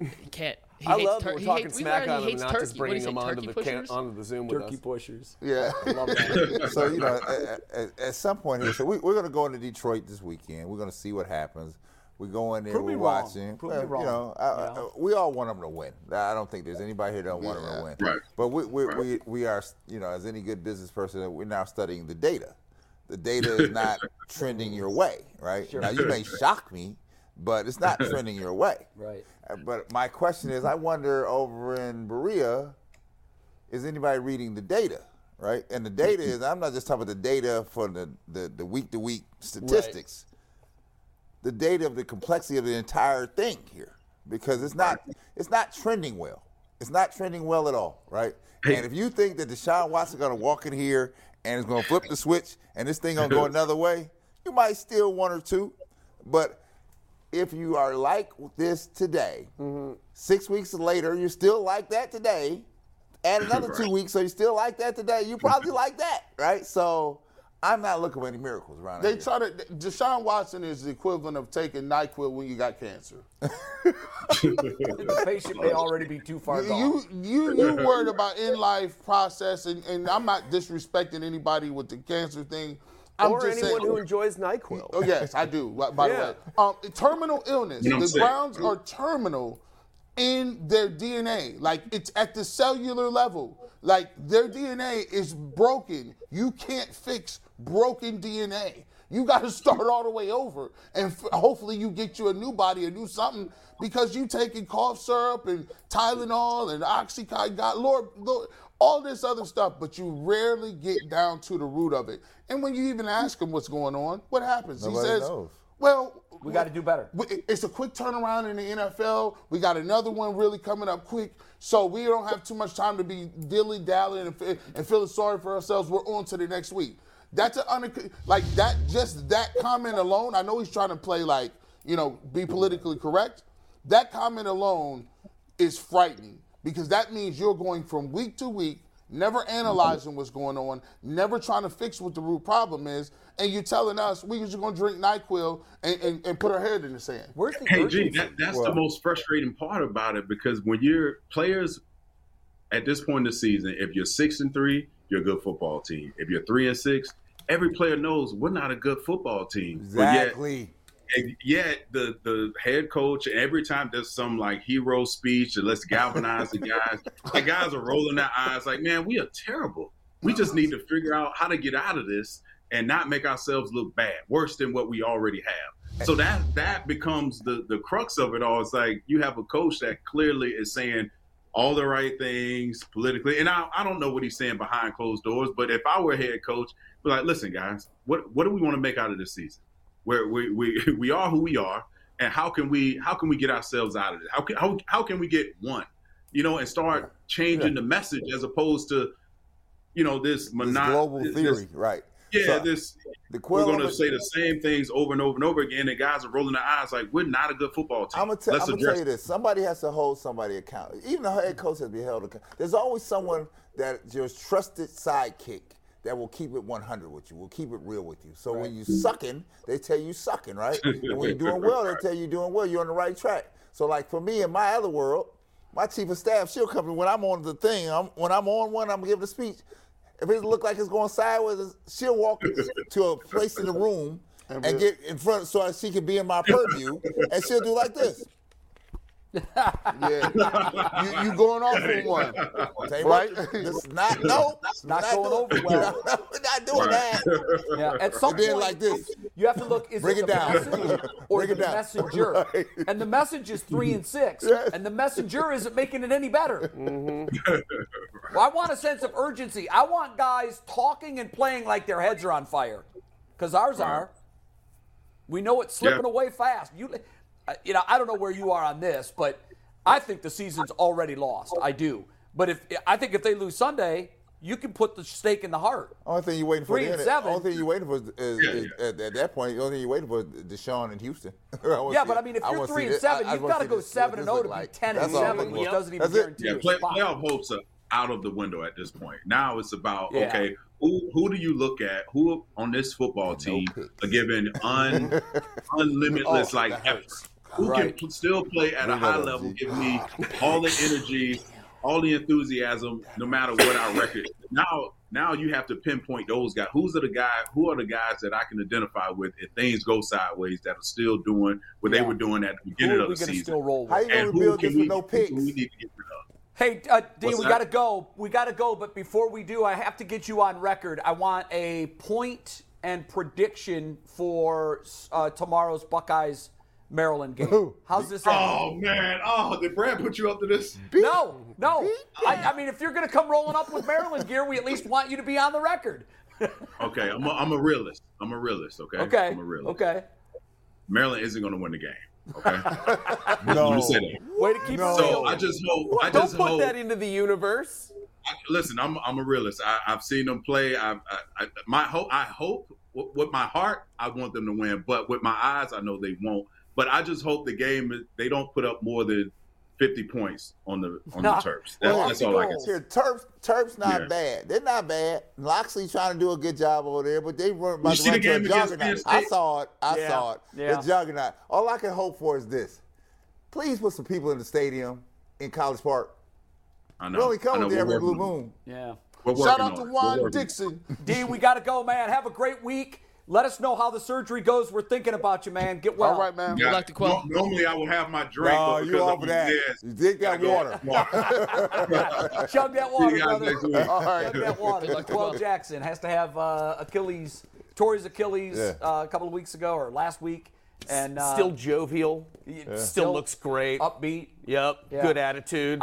He can't. He I hates love tur- that we're he talking hates- smack learned on him, not turkey. just What do you bringing him onto the, cam- pushers? onto the Zoom with Turkey us. pushers. Yeah. I love that. so you know, at, at, at some point here, so we, we're going to go into Detroit this weekend. We're going to see what happens. We go in there, Prove we're me watching. Prove me Well, wrong. You know, I, I- we all want them to win. I don't think there's anybody here that don't want them to win. Right. But we, we, we, we are, you know, as any good business person, we're now studying the data. The data is not trending your way, right? Now you may shock me, but it's not trending your way. Right. Uh, But my question is, I wonder over in Berea, is anybody reading the data, right? And the data is, I'm not just talking about the data for the the, the week to week statistics. The data of the complexity of the entire thing here, because it's not it's not trending well. It's not trending well at all, right? And if you think that Deshaun Watson going to walk in here and is going to flip the switch and this thing going to go another way, you might steal one or two, but if you are like this today, mm-hmm. six weeks later, you're still like that today. Add another two weeks, so you still like that today. You probably like that, right? So I'm not looking for any miracles around They here. try to. Deshaun Watson is the equivalent of taking NyQuil when you got cancer. the patient may already be too far gone. You you you worried about in life process, and, and I'm not disrespecting anybody with the cancer thing. I'm or just anyone saying, who enjoys NyQuil. Oh yes, I do. By by Yeah. the way, um, terminal illness. You know what I'm the saying? Browns are terminal in their DNA. Like it's at the cellular level. Like their DNA is broken. You can't fix broken DNA. You got to start all the way over, and f- hopefully you get you a new body, a new something, because you taking cough syrup and Tylenol and Oxycontin, God, Lord, Lord, all this other stuff, but you rarely get down to the root of it. And when you even ask him what's going on, what happens? Nobody he says, knows. "Well, we got to do better. It's a quick turnaround in the NFL. We got another one really coming up quick, so we don't have too much time to be dilly dallying and, and feeling sorry for ourselves. We're on to the next week. That's an unac- like that. Just that comment alone. I know he's trying to play like you know be politically correct. That comment alone is frightening because that means you're going from week to week, never analyzing what's going on, never trying to fix what the root problem is, and you're telling us we're just going to drink NyQuil and, and, and put our head in the sand. Where's the Hey, G, urgency? that, that's the most frustrating part about it because when you're players at this point in the season, if you're six and three, you're a good football team. If you're three and six, every player knows we're not a good football team. But yet- Exactly. And yet the the head coach every time there's some like hero speech and let's galvanize the guys the guys are rolling their eyes like man we are terrible we just need to figure out how to get out of this and not make ourselves look bad worse than what we already have so that that becomes the the crux of it all it's like you have a coach that clearly is saying all the right things politically. And I, I don't know what he's saying behind closed doors, but if I were a head coach, be like, listen, guys, what what do we want to make out of this season? Where we we, we are who we are, and how can we how can we get ourselves out of it? How can how, how can we get one? You know, and start changing the message as opposed to, you know, this, mono- This global this- theory, right? yeah, So, this the we're going to say the same things over and over and over again, and guys are rolling their eyes like we're not a good football team. I'm gonna, tell, I'm gonna tell you this: somebody has to hold somebody accountable. Even the head coach has to be held accountable. There's always someone that your trusted sidekick that will keep it 100 with you, will keep it real with you. So when you sucking, they tell you sucking, right? and when you're doing well, they tell you doing well. You're on the right track. So like for me in my other world, my chief of staff, she'll come to when I'm on the thing. I'm, when I'm on one, I'm giving a speech. If it look like it's going sideways, she'll walk to a place in the room and get in front so she can be in my purview, and she'll do like this. Yeah. you, you going off on one. Tell Right? what, This is not no, Not not going doing- over well. We're not doing that. Yeah, at some point, like this. you have to look. Is Bring it it down. message or Bring the down. messenger? Right. And the message is three and six, Yeah. and the messenger isn't making it any better. Mm-hmm. Well, I want a sense of urgency. I want guys talking and playing like their heads are on fire, because ours are. We know it's slipping Yeah. away fast. You, you know, I don't know where you are on this, but I think the season's already lost. I do. But if I think if they lose Sunday, you can put the stake in the heart. Only thing you're waiting for Three then, and seven. Only thing you're waiting for is, is, Yeah, is At, at that point, the only thing you're waiting for is Deshaun in Houston. Yeah, but. I mean, if I you're wanna three and seven, I- I you've got to go this- seven and this zero look to be like. ten and That's all I'm seven, looking which for. doesn't even That's it. guarantee Yeah, you play, a spot. playoff hopes are out of the window at this point. Now it's about Yeah. okay, who who do you look at? Who on this football team picks. are given un unlimitless Oh, like that effort? Hurts. Who Right. can still play at a high level, give me all the energy, all the enthusiasm, no matter what our record. Now, now you have to pinpoint those guys. Who's are the guy? Who are the guys that I can identify with if things go sideways that are still doing what they were doing at the Who beginning are of the season? still roll with? How you gonna And who rebuild this we, with no picks? we need to get rid of? Hey, uh, Dean, What's we got to go. We got to go. But before we do, I have to get you on record. I want a point and prediction for uh, tomorrow's Buckeyes Maryland game. How's this? Oh end? man! Oh, did Brad put you up to this? no, no. I, I mean, if you're going to come rolling up with Maryland gear, we at least want you to be on the record. Okay, I'm a, I'm a realist. I'm a realist. Okay. Okay. I'm a realist. Okay. Maryland isn't going to win the game. Okay. No. Let me say that. Way to keep No. it So. I just hope. I just Don't just put hope. that into the universe. I- listen, I'm I'm a realist. I, I've seen them play. I've, I, I my hope. I hope w- with my heart, I want them to win. But with my eyes, I know they won't. But I just hope the game they don't put up more than 50 points on the on the Terps. That's, Well, that's all I can say. Here, Terps, Terps not Yeah. bad. They're not bad. Locksley trying to do a good job over there, but they run about You to see run the to a game against juggernaut. I saw it. I Yeah. saw it. Yeah. The juggernaut. All I can hope for is this. Please put some people in the stadium in College Park. I know. We only come know with every blue working on it. moon. yeah. Shout out to on it. We're Juan working on it. Dixon. D, we got to go, man. Have a great week. Let us know how the surgery goes. We're thinking about you, man. Get well. All right, man. Yeah, like to quell. no- normally I will have my drink, No, but you because off I'm that. yes, You drink that water. water. Chug that water, you brother. All right. Chug that water. Good luck to Well, both. Jackson has to have uh, Achilles, Torrey's Achilles Yeah. uh, a couple of weeks ago or last week, and uh, Still jovial. still, Still looks great. upbeat. Yep. Yeah. Good attitude.